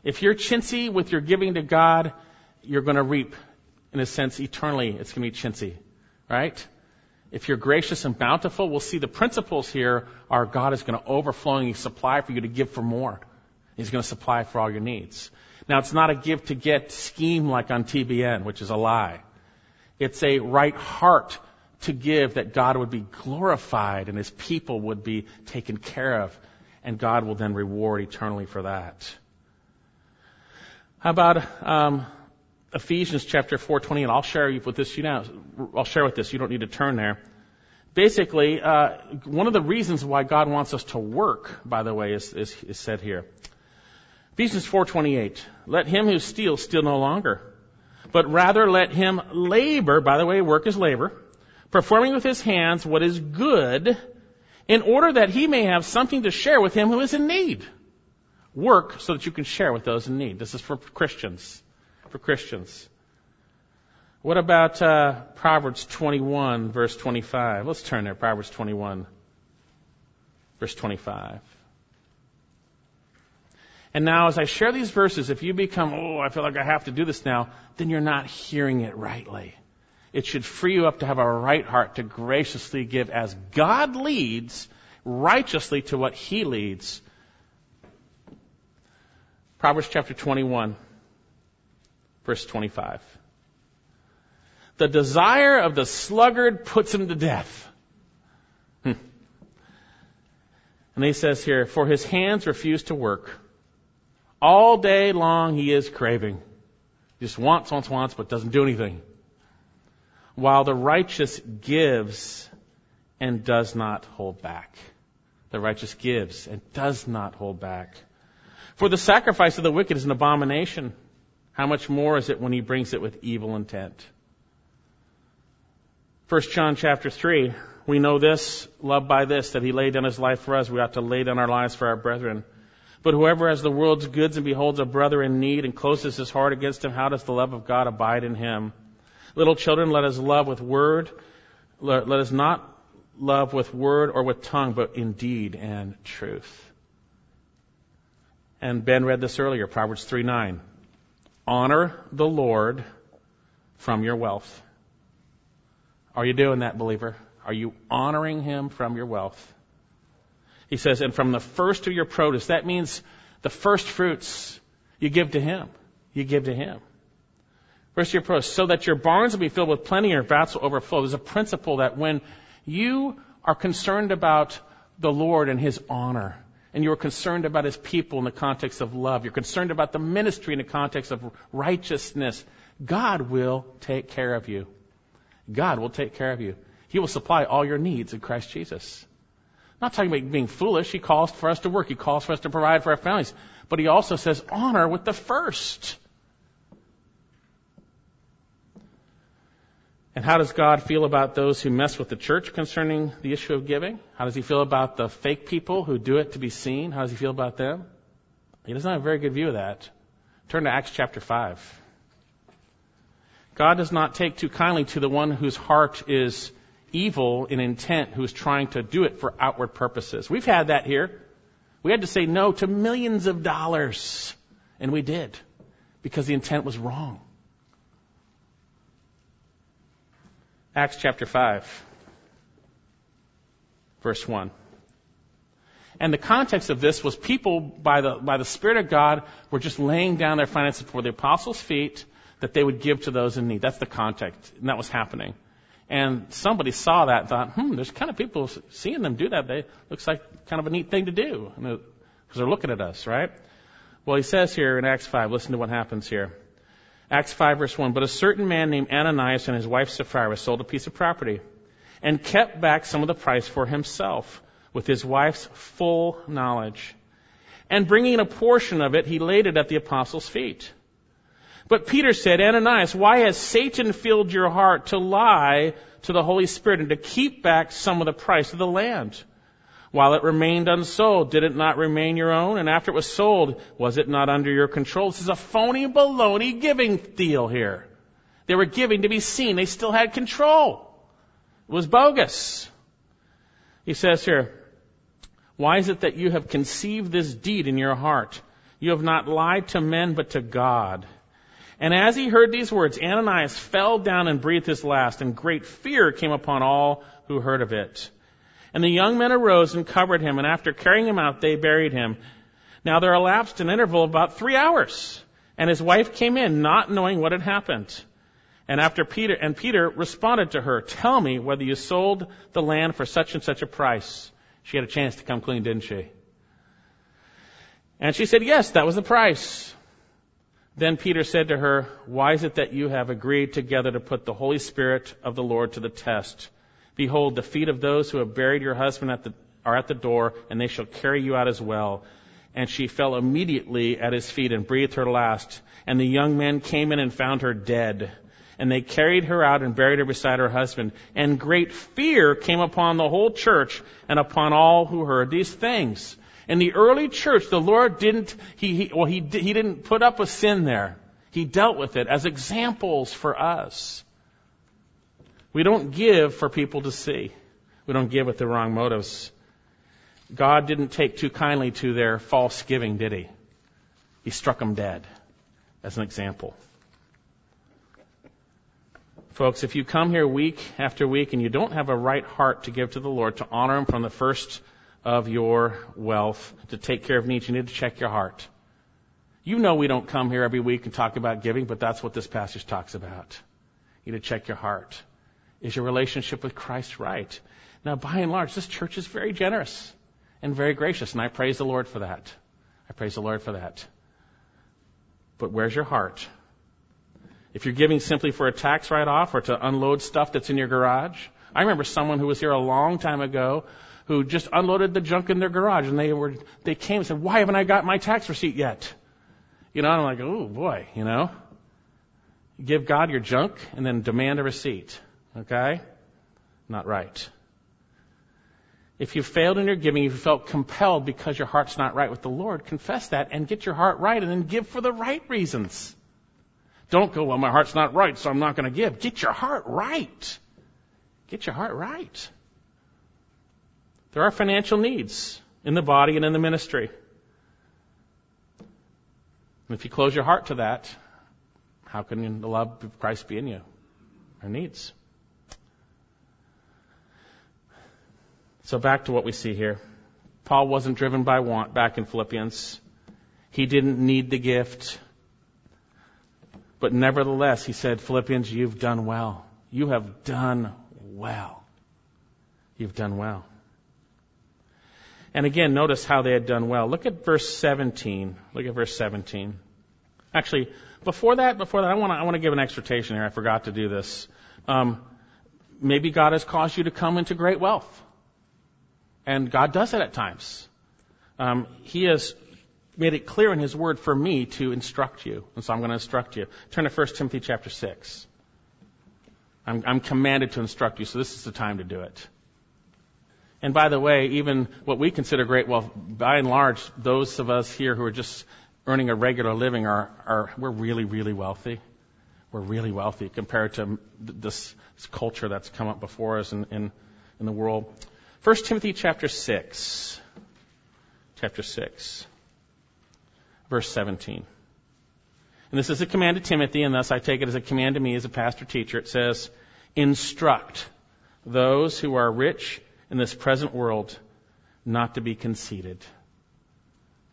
If you're chintzy with your giving to God, you're going to reap, in a sense, eternally. It's going to be chintzy, right? If you're gracious and bountiful, we'll see the principles here are God is going to overflowingly supply for you to give for more. He's going to supply for all your needs. Now, it's not a give to get scheme like on TBN, which is a lie. It's a right heart to give that God would be glorified and his people would be taken care of, and God will then reward eternally for that. How about um, Ephesians chapter 4:20? And I'll share with this. You know, I'll share with this. You don't need to turn there. Basically, uh, one of the reasons why God wants us to work, by the way, is, is, is said here. Ephesians 4:28. Let him who steals steal no longer but rather let him labor, by the way, work is labor, performing with his hands what is good, in order that he may have something to share with him who is in need. Work so that you can share with those in need. This is for Christians. For Christians. What about uh, Proverbs 21, verse 25? Let's turn there. Proverbs 21, verse 25. And now, as I share these verses, if you become, oh, I feel like I have to do this now, then you're not hearing it rightly. It should free you up to have a right heart to graciously give as God leads, righteously to what He leads. Proverbs chapter 21, verse 25. The desire of the sluggard puts him to death. Hmm. And he says here, for his hands refuse to work. All day long he is craving. Just wants, wants, wants, but doesn't do anything. While the righteous gives and does not hold back. The righteous gives and does not hold back. For the sacrifice of the wicked is an abomination. How much more is it when he brings it with evil intent? 1 John chapter 3, we know this, loved by this, that he laid down his life for us. We ought to lay down our lives for our brethren. But whoever has the world's goods and beholds a brother in need and closes his heart against him, how does the love of God abide in him? Little children, let us love with word. Let us not love with word or with tongue, but in deed and truth. And Ben read this earlier, Proverbs 3 9. Honor the Lord from your wealth. Are you doing that, believer? Are you honoring him from your wealth? He says, and from the first of your produce. That means the first fruits you give to him. You give to him. First of your produce, so that your barns will be filled with plenty, and your vats will overflow. There's a principle that when you are concerned about the Lord and his honor, and you're concerned about his people in the context of love, you're concerned about the ministry in the context of righteousness, God will take care of you. God will take care of you. He will supply all your needs in Christ Jesus. Not talking about being foolish. He calls for us to work. He calls for us to provide for our families. But he also says honor with the first. And how does God feel about those who mess with the church concerning the issue of giving? How does he feel about the fake people who do it to be seen? How does he feel about them? He doesn't have a very good view of that. Turn to Acts chapter 5. God does not take too kindly to the one whose heart is evil in intent, who is trying to do it for outward purposes. We've had that here. We had to say no to millions of dollars, and we did, because the intent was wrong. Acts chapter 5, verse 1. And the context of this was people, by the, by the Spirit of God, were just laying down their finances before the apostles' feet that they would give to those in need. That's the context, and that was happening. And somebody saw that and thought, hmm, there's kind of people seeing them do that. They looks like kind of a neat thing to do because they're looking at us, right? Well, he says here in Acts 5, listen to what happens here. Acts 5 verse 1, but a certain man named Ananias and his wife Sapphira sold a piece of property and kept back some of the price for himself with his wife's full knowledge. And bringing a portion of it, he laid it at the apostles' feet. But Peter said, Ananias, why has Satan filled your heart to lie to the Holy Spirit and to keep back some of the price of the land? While it remained unsold, did it not remain your own? And after it was sold, was it not under your control? This is a phony baloney giving deal here. They were giving to be seen. They still had control. It was bogus. He says here, why is it that you have conceived this deed in your heart? You have not lied to men, but to God. And as he heard these words, Ananias fell down and breathed his last, and great fear came upon all who heard of it. And the young men arose and covered him, and after carrying him out, they buried him. Now there elapsed an interval of about three hours, and his wife came in, not knowing what had happened. And after Peter, and Peter responded to her, tell me whether you sold the land for such and such a price. She had a chance to come clean, didn't she? And she said, yes, that was the price. Then Peter said to her, Why is it that you have agreed together to put the Holy Spirit of the Lord to the test? Behold, the feet of those who have buried your husband at the, are at the door, and they shall carry you out as well. And she fell immediately at his feet and breathed her last. And the young men came in and found her dead. And they carried her out and buried her beside her husband. And great fear came upon the whole church and upon all who heard these things. In the early church, the Lord didn't, he, he well, he, he didn't put up with sin there. He dealt with it as examples for us. We don't give for people to see. We don't give with the wrong motives. God didn't take too kindly to their false giving, did he? He struck them dead as an example. Folks, if you come here week after week and you don't have a right heart to give to the Lord, to honor Him from the first of your wealth, to take care of needs, you need to check your heart. You know we don't come here every week and talk about giving, but that's what this passage talks about. You need to check your heart. Is your relationship with Christ right? Now, by and large, this church is very generous and very gracious, and I praise the Lord for that. I praise the Lord for that. But where's your heart? If you're giving simply for a tax write-off or to unload stuff that's in your garage, I remember someone who was here a long time ago who just unloaded the junk in their garage, and they were they came and said, "Why haven't I got my tax receipt yet?" You know, I'm like, "Oh boy," you know. Give God your junk and then demand a receipt. Okay? Not right. If you failed in your giving, if you felt compelled because your heart's not right with the Lord, confess that and get your heart right and then give for the right reasons. Don't go, well, my heart's not right, so I'm not going to give. Get your heart right. Get your heart right. There are financial needs in the body and in the ministry. And if you close your heart to that, how can the love of Christ be in you? Our needs. So back to what we see here. Paul wasn't driven by want back in Philippians. He didn't need the gift. But nevertheless, he said, Philippians, you've done well. You have done well. You've done well. And again, notice how they had done well. Look at verse 17. Look at verse 17. Actually, before that, before that, I want to I want to give an exhortation here. I forgot to do this. Um, maybe God has caused you to come into great wealth. And God does it at times. Um, he has made it clear in His Word for me to instruct you. And so I'm going to instruct you. Turn to 1 Timothy chapter 6. I'm, I'm commanded to instruct you, so this is the time to do it. And by the way, even what we consider great wealth, by and large, those of us here who are just earning a regular living are, are we're really, really wealthy. We're really wealthy compared to this, this culture that's come up before us in, in, in the world. 1 Timothy chapter 6. Chapter 6. Verse 17. And this is a command to Timothy, and thus I take it as a command to me as a pastor teacher. It says, Instruct those who are rich in this present world not to be conceited.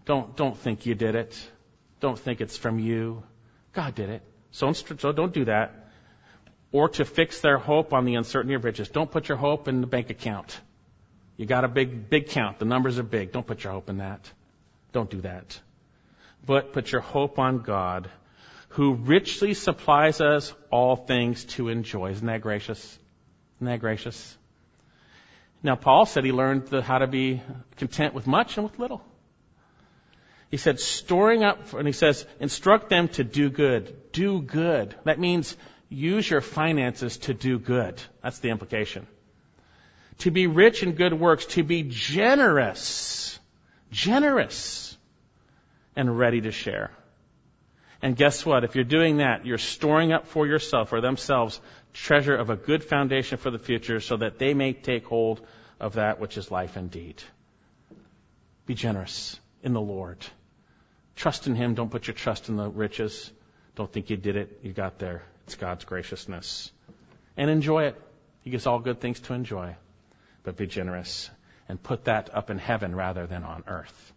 Don't, don't think you did it. Don't think it's from you. God did it. So, don't do that. Or to fix their hope on the uncertainty of riches. Don't put your hope in the bank account. You got a big, big count. The numbers are big. Don't put your hope in that. Don't do that. But put your hope on God, who richly supplies us all things to enjoy. Isn't that gracious? Isn't that gracious? Now, Paul said he learned the, how to be content with much and with little. He said, storing up, and he says, instruct them to do good. Do good. That means use your finances to do good. That's the implication to be rich in good works, to be generous, generous, and ready to share. And guess what? If you're doing that, you're storing up for yourself or themselves treasure of a good foundation for the future so that they may take hold of that which is life indeed. Be generous in the Lord. Trust in Him. Don't put your trust in the riches. Don't think you did it. You got there. It's God's graciousness. And enjoy it. He gives all good things to enjoy but be generous and put that up in heaven rather than on earth.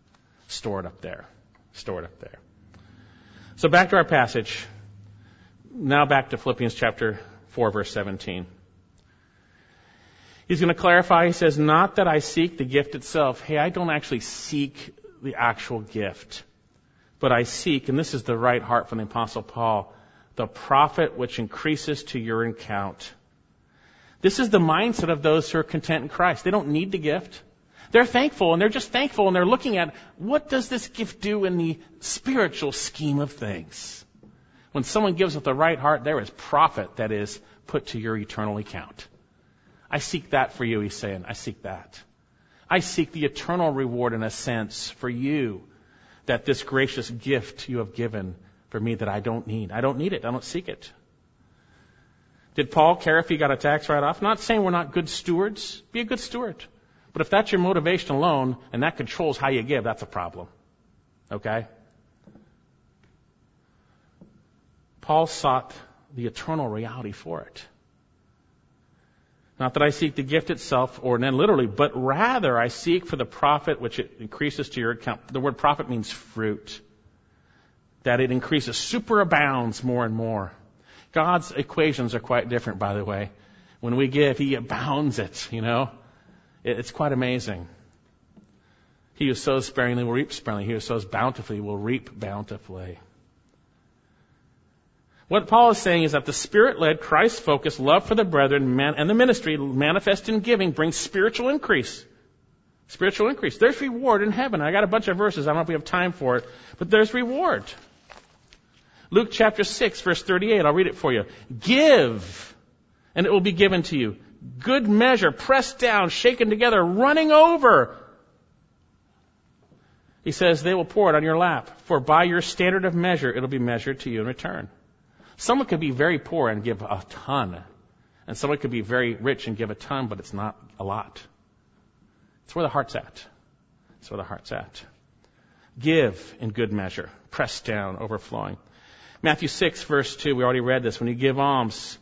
Store it up there. Store it up there. So back to our passage. Now back to Philippians chapter 4 verse 17. He's going to clarify. He says, not that I seek the gift itself. Hey, I don't actually seek the actual gift, but I seek, and this is the right heart from the apostle Paul, the profit which increases to your account this is the mindset of those who are content in Christ. They don't need the gift. They're thankful and they're just thankful and they're looking at what does this gift do in the spiritual scheme of things. When someone gives with the right heart, there is profit that is put to your eternal account. I seek that for you, he's saying. I seek that. I seek the eternal reward in a sense for you that this gracious gift you have given for me that I don't need. I don't need it. I don't seek it. Did Paul care if he got a tax write off? Not saying we're not good stewards. Be a good steward. But if that's your motivation alone and that controls how you give, that's a problem. Okay? Paul sought the eternal reality for it. Not that I seek the gift itself, or then literally, but rather I seek for the profit which it increases to your account. The word profit means fruit. That it increases, superabounds more and more. God's equations are quite different, by the way. When we give, He abounds it, you know. It's quite amazing. He who sows sparingly will reap sparingly. He who sows bountifully will reap bountifully. What Paul is saying is that the Spirit-led, Christ-focused love for the brethren and the ministry manifest in giving brings spiritual increase. Spiritual increase. There's reward in heaven. I got a bunch of verses. I don't know if we have time for it, but there's reward. Luke chapter 6 verse 38. I'll read it for you. Give, and it will be given to you. Good measure, pressed down, shaken together, running over. He says, they will pour it on your lap, for by your standard of measure, it'll be measured to you in return. Someone could be very poor and give a ton. And someone could be very rich and give a ton, but it's not a lot. It's where the heart's at. It's where the heart's at. Give in good measure, pressed down, overflowing. Matthew 6 verse 2, we already read this. When you give alms,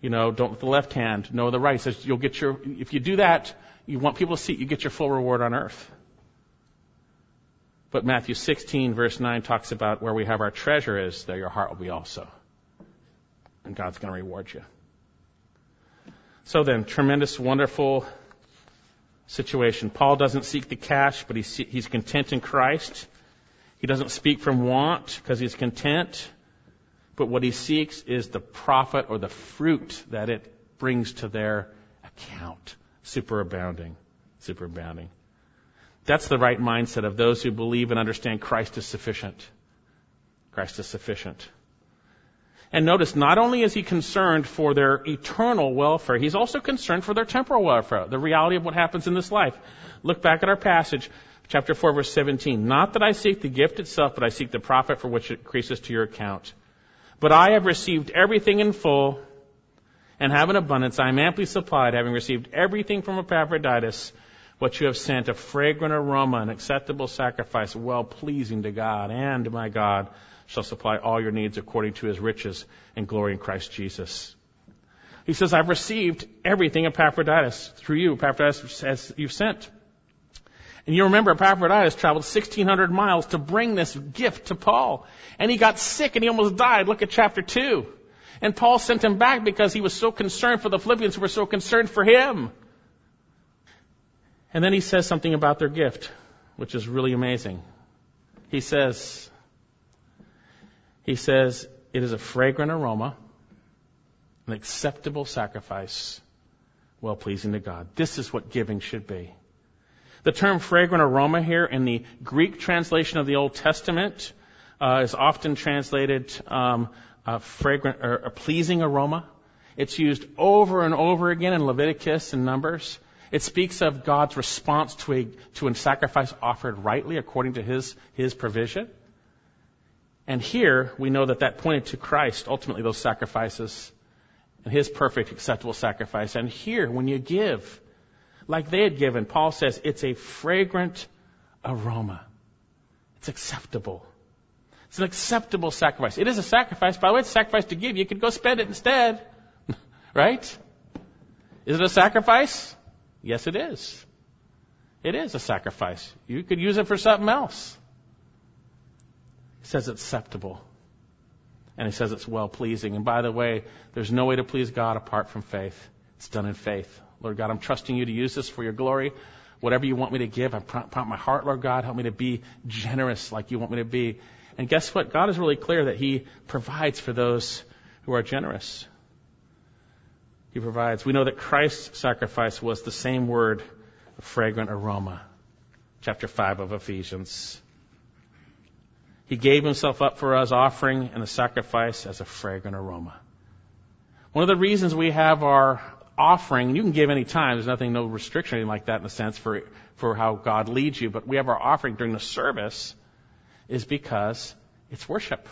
you know, don't with the left hand, know the right. Says you'll get your, if you do that, you want people to see, you get your full reward on earth. But Matthew 16 verse 9 talks about where we have our treasure is, there your heart will be also and God's going to reward you. So then, tremendous, wonderful situation. Paul doesn't seek the cash, but he's, he's content in Christ. He doesn't speak from want because he's content. But what he seeks is the profit or the fruit that it brings to their account. Superabounding. Superabounding. That's the right mindset of those who believe and understand Christ is sufficient. Christ is sufficient. And notice, not only is he concerned for their eternal welfare, he's also concerned for their temporal welfare, the reality of what happens in this life. Look back at our passage, chapter 4, verse 17. Not that I seek the gift itself, but I seek the profit for which it increases to your account. But I have received everything in full and have an abundance. I am amply supplied, having received everything from Epaphroditus, what you have sent, a fragrant aroma, an acceptable sacrifice, well pleasing to God and my God shall supply all your needs according to his riches and glory in Christ Jesus. He says, I've received everything Epaphroditus through you, Epaphroditus as you've sent. And you remember Epaphroditus traveled 1600 miles to bring this gift to Paul. And he got sick and he almost died. Look at chapter 2. And Paul sent him back because he was so concerned for the Philippians who were so concerned for him. And then he says something about their gift, which is really amazing. He says, he says, it is a fragrant aroma, an acceptable sacrifice, well pleasing to God. This is what giving should be. The term fragrant aroma here in the Greek translation of the Old Testament uh, is often translated um, a fragrant or a pleasing aroma. It's used over and over again in Leviticus and Numbers. It speaks of God's response to a to a sacrifice offered rightly according to His His provision. And here we know that that pointed to Christ, ultimately those sacrifices and his perfect acceptable sacrifice. And here, when you give, like they had given, Paul says it's a fragrant aroma. It's acceptable. It's an acceptable sacrifice. It is a sacrifice. By the way, it's a sacrifice to give. You could go spend it instead. [laughs] right? Is it a sacrifice? Yes, it is. It is a sacrifice. You could use it for something else. Says it's acceptable. And he says it's well pleasing. And by the way, there's no way to please God apart from faith. It's done in faith. Lord God, I'm trusting you to use this for your glory. Whatever you want me to give, I prompt my heart, Lord God. Help me to be generous like you want me to be. And guess what? God is really clear that He provides for those who are generous. He provides. We know that Christ's sacrifice was the same word, a fragrant aroma. Chapter 5 of Ephesians. He gave himself up for us, offering and a sacrifice as a fragrant aroma. One of the reasons we have our offering. You can give any time. There's nothing, no restriction, anything like that in a sense for, for how God leads you. But we have our offering during the service is because it's worship.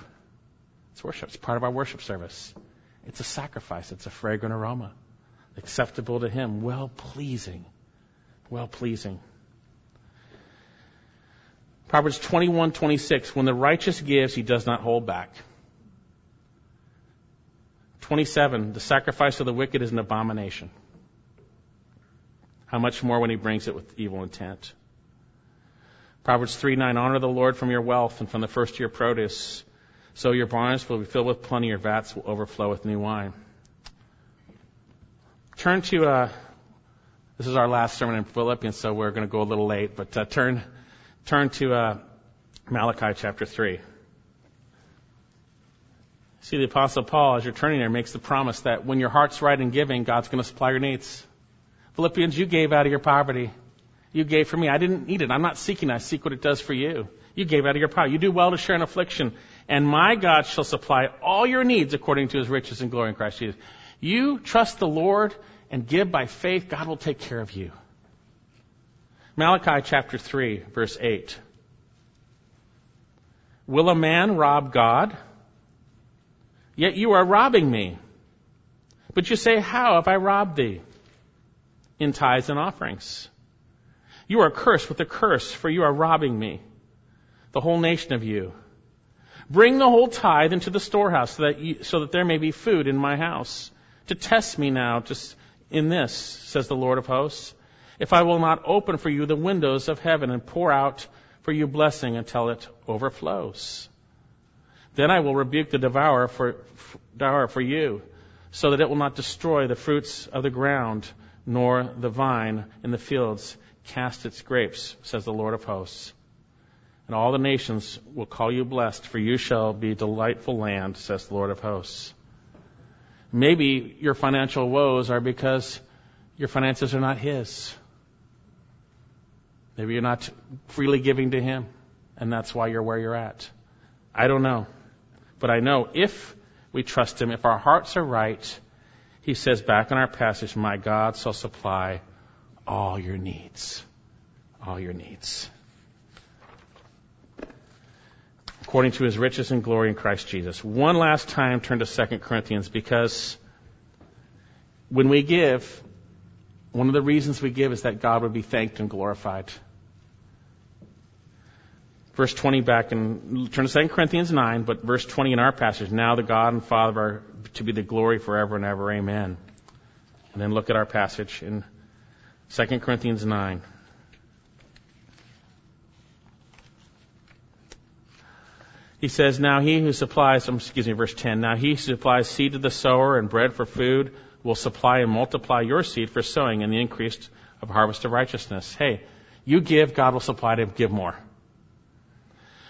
It's worship. It's part of our worship service. It's a sacrifice. It's a fragrant aroma. Acceptable to Him. Well pleasing. Well pleasing. Proverbs 21:26 When the righteous gives, he does not hold back. 27 The sacrifice of the wicked is an abomination. How much more when he brings it with evil intent? Proverbs 3:9 Honor the Lord from your wealth and from the first your produce. So your barns will be filled with plenty, your vats will overflow with new wine. Turn to, uh, this is our last sermon in Philippians, so we're going to go a little late, but uh, turn turn to uh, Malachi chapter 3. See, the Apostle Paul, as you're turning there, makes the promise that when your heart's right in giving, God's going to supply your needs. Philippians, you gave out of your poverty. You gave for me. I didn't need it. I'm not seeking. I seek what it does for you. You gave out of your power. You do well to share in affliction. And my God shall supply all your needs according to his riches and glory in Christ Jesus. You trust the Lord and give by faith. God will take care of you. Malachi chapter 3, verse 8. Will a man rob God? Yet you are robbing me. But you say, How have I robbed thee? In tithes and offerings. You are cursed with a curse, for you are robbing me, the whole nation of you. Bring the whole tithe into the storehouse, so that, you, so that there may be food in my house. To test me now just in this, says the Lord of hosts if I will not open for you the windows of heaven and pour out for you blessing until it overflows. Then I will rebuke the devourer for, devourer for you, so that it will not destroy the fruits of the ground, nor the vine in the fields cast its grapes, says the Lord of hosts. And all the nations will call you blessed, for you shall be delightful land, says the Lord of hosts. Maybe your financial woes are because your finances are not His. Maybe you're not freely giving to Him, and that's why you're where you're at. I don't know. But I know if we trust Him, if our hearts are right, He says back in our passage, My God shall supply all your needs. All your needs. According to His riches and glory in Christ Jesus. One last time, turn to 2 Corinthians because when we give, one of the reasons we give is that God would be thanked and glorified. Verse 20 back in, turn to 2 Corinthians 9, but verse 20 in our passage, now the God and Father are to be the glory forever and ever, amen. And then look at our passage in 2 Corinthians 9. He says, Now he who supplies, excuse me, verse 10, Now he supplies seed to the sower and bread for food will supply and multiply your seed for sowing and the increase of harvest of righteousness. Hey, you give, God will supply to give more.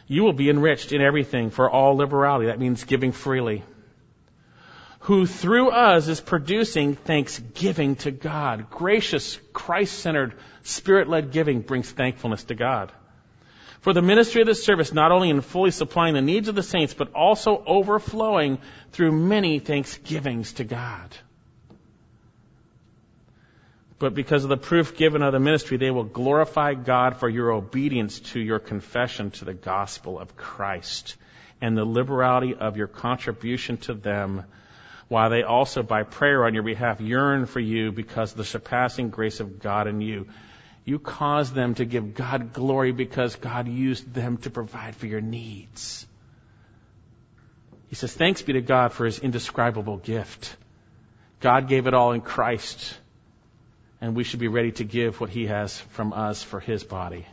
You will be enriched in everything for all liberality. That means giving freely. Who through us is producing thanksgiving to God. Gracious, Christ-centered, spirit-led giving brings thankfulness to God. For the ministry of this service, not only in fully supplying the needs of the saints, but also overflowing through many thanksgivings to God but because of the proof given of the ministry, they will glorify God for your obedience to your confession to the gospel of Christ and the liberality of your contribution to them, while they also, by prayer on your behalf, yearn for you because of the surpassing grace of God in you. You cause them to give God glory because God used them to provide for your needs. He says, Thanks be to God for his indescribable gift. God gave it all in Christ and we should be ready to give what He has from us for His body.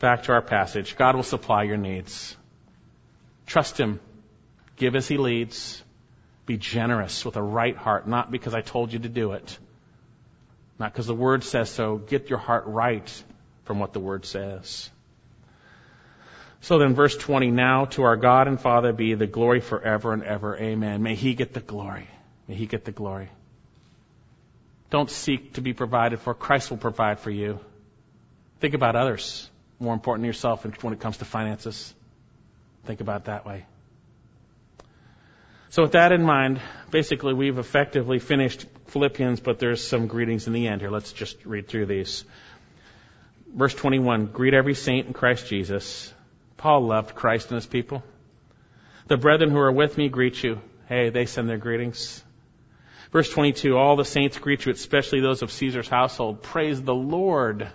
Back to our passage. God will supply your needs. Trust Him. Give as He leads. Be generous with a right heart, not because I told you to do it, not because the Word says so. Get your heart right from what the Word says. So then, verse 20, now to our God and Father be the glory forever and ever. Amen. May He get the glory. May He get the glory. Don't seek to be provided for. Christ will provide for you. Think about others more important than yourself when it comes to finances. Think about it that way. So with that in mind, basically we've effectively finished Philippians, but there's some greetings in the end here. Let's just read through these. Verse 21, greet every saint in Christ Jesus. Paul loved Christ and his people. The brethren who are with me greet you. Hey, they send their greetings. Verse 22, all the saints greet you, especially those of Caesar's household. Praise the Lord.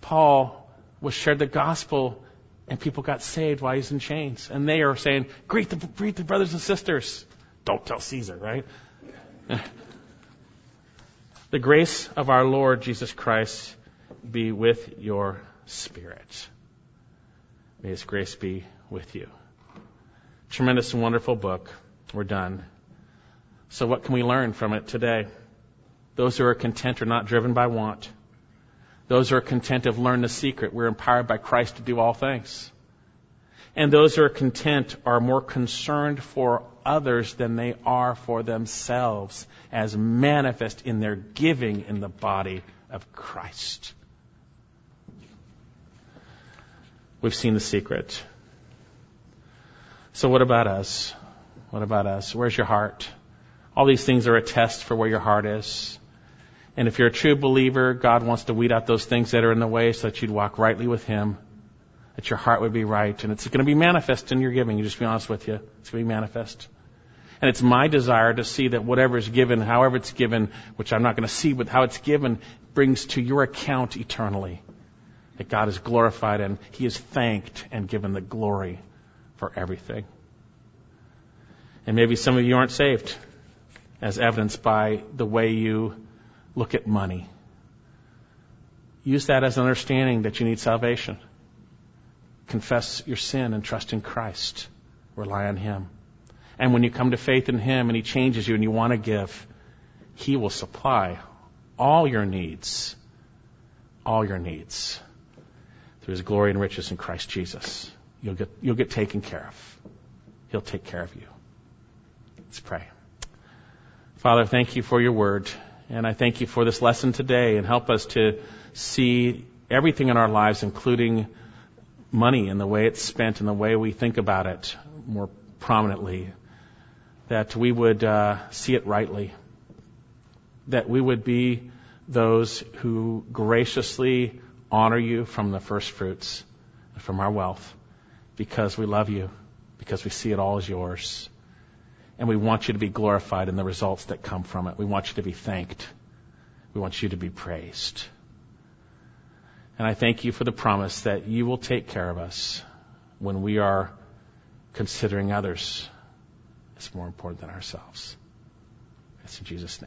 Paul was shared the gospel and people got saved while he's in chains. And they are saying, greet the, greet the brothers and sisters. Don't tell Caesar, right? [laughs] the grace of our Lord Jesus Christ be with your spirit. May his grace be with you. Tremendous and wonderful book. We're done. So what can we learn from it today? Those who are content are not driven by want. Those who are content have learned the secret. We're empowered by Christ to do all things. And those who are content are more concerned for others than they are for themselves, as manifest in their giving in the body of Christ. We've seen the secret. So what about us? What about us? Where's your heart? All these things are a test for where your heart is. And if you're a true believer, God wants to weed out those things that are in the way so that you'd walk rightly with Him, that your heart would be right. And it's going to be manifest in your giving. You just be honest with you. It's going to be manifest. And it's my desire to see that whatever is given, however it's given, which I'm not going to see, but how it's given, brings to your account eternally. That God is glorified and He is thanked and given the glory for everything. And maybe some of you aren't saved as evidenced by the way you look at money. Use that as an understanding that you need salvation. Confess your sin and trust in Christ. Rely on Him. And when you come to faith in Him and He changes you and you want to give, He will supply all your needs. All your needs. Through His glory and riches in Christ Jesus. You'll get, you'll get taken care of. He'll take care of you. Let's pray. Father, thank you for your word. And I thank you for this lesson today and help us to see everything in our lives, including money and the way it's spent and the way we think about it more prominently, that we would uh, see it rightly, that we would be those who graciously honor you from the first fruits, from our wealth, because we love you, because we see it all as yours. And we want you to be glorified in the results that come from it. We want you to be thanked. We want you to be praised. And I thank you for the promise that you will take care of us when we are considering others as more important than ourselves. It's in Jesus' name.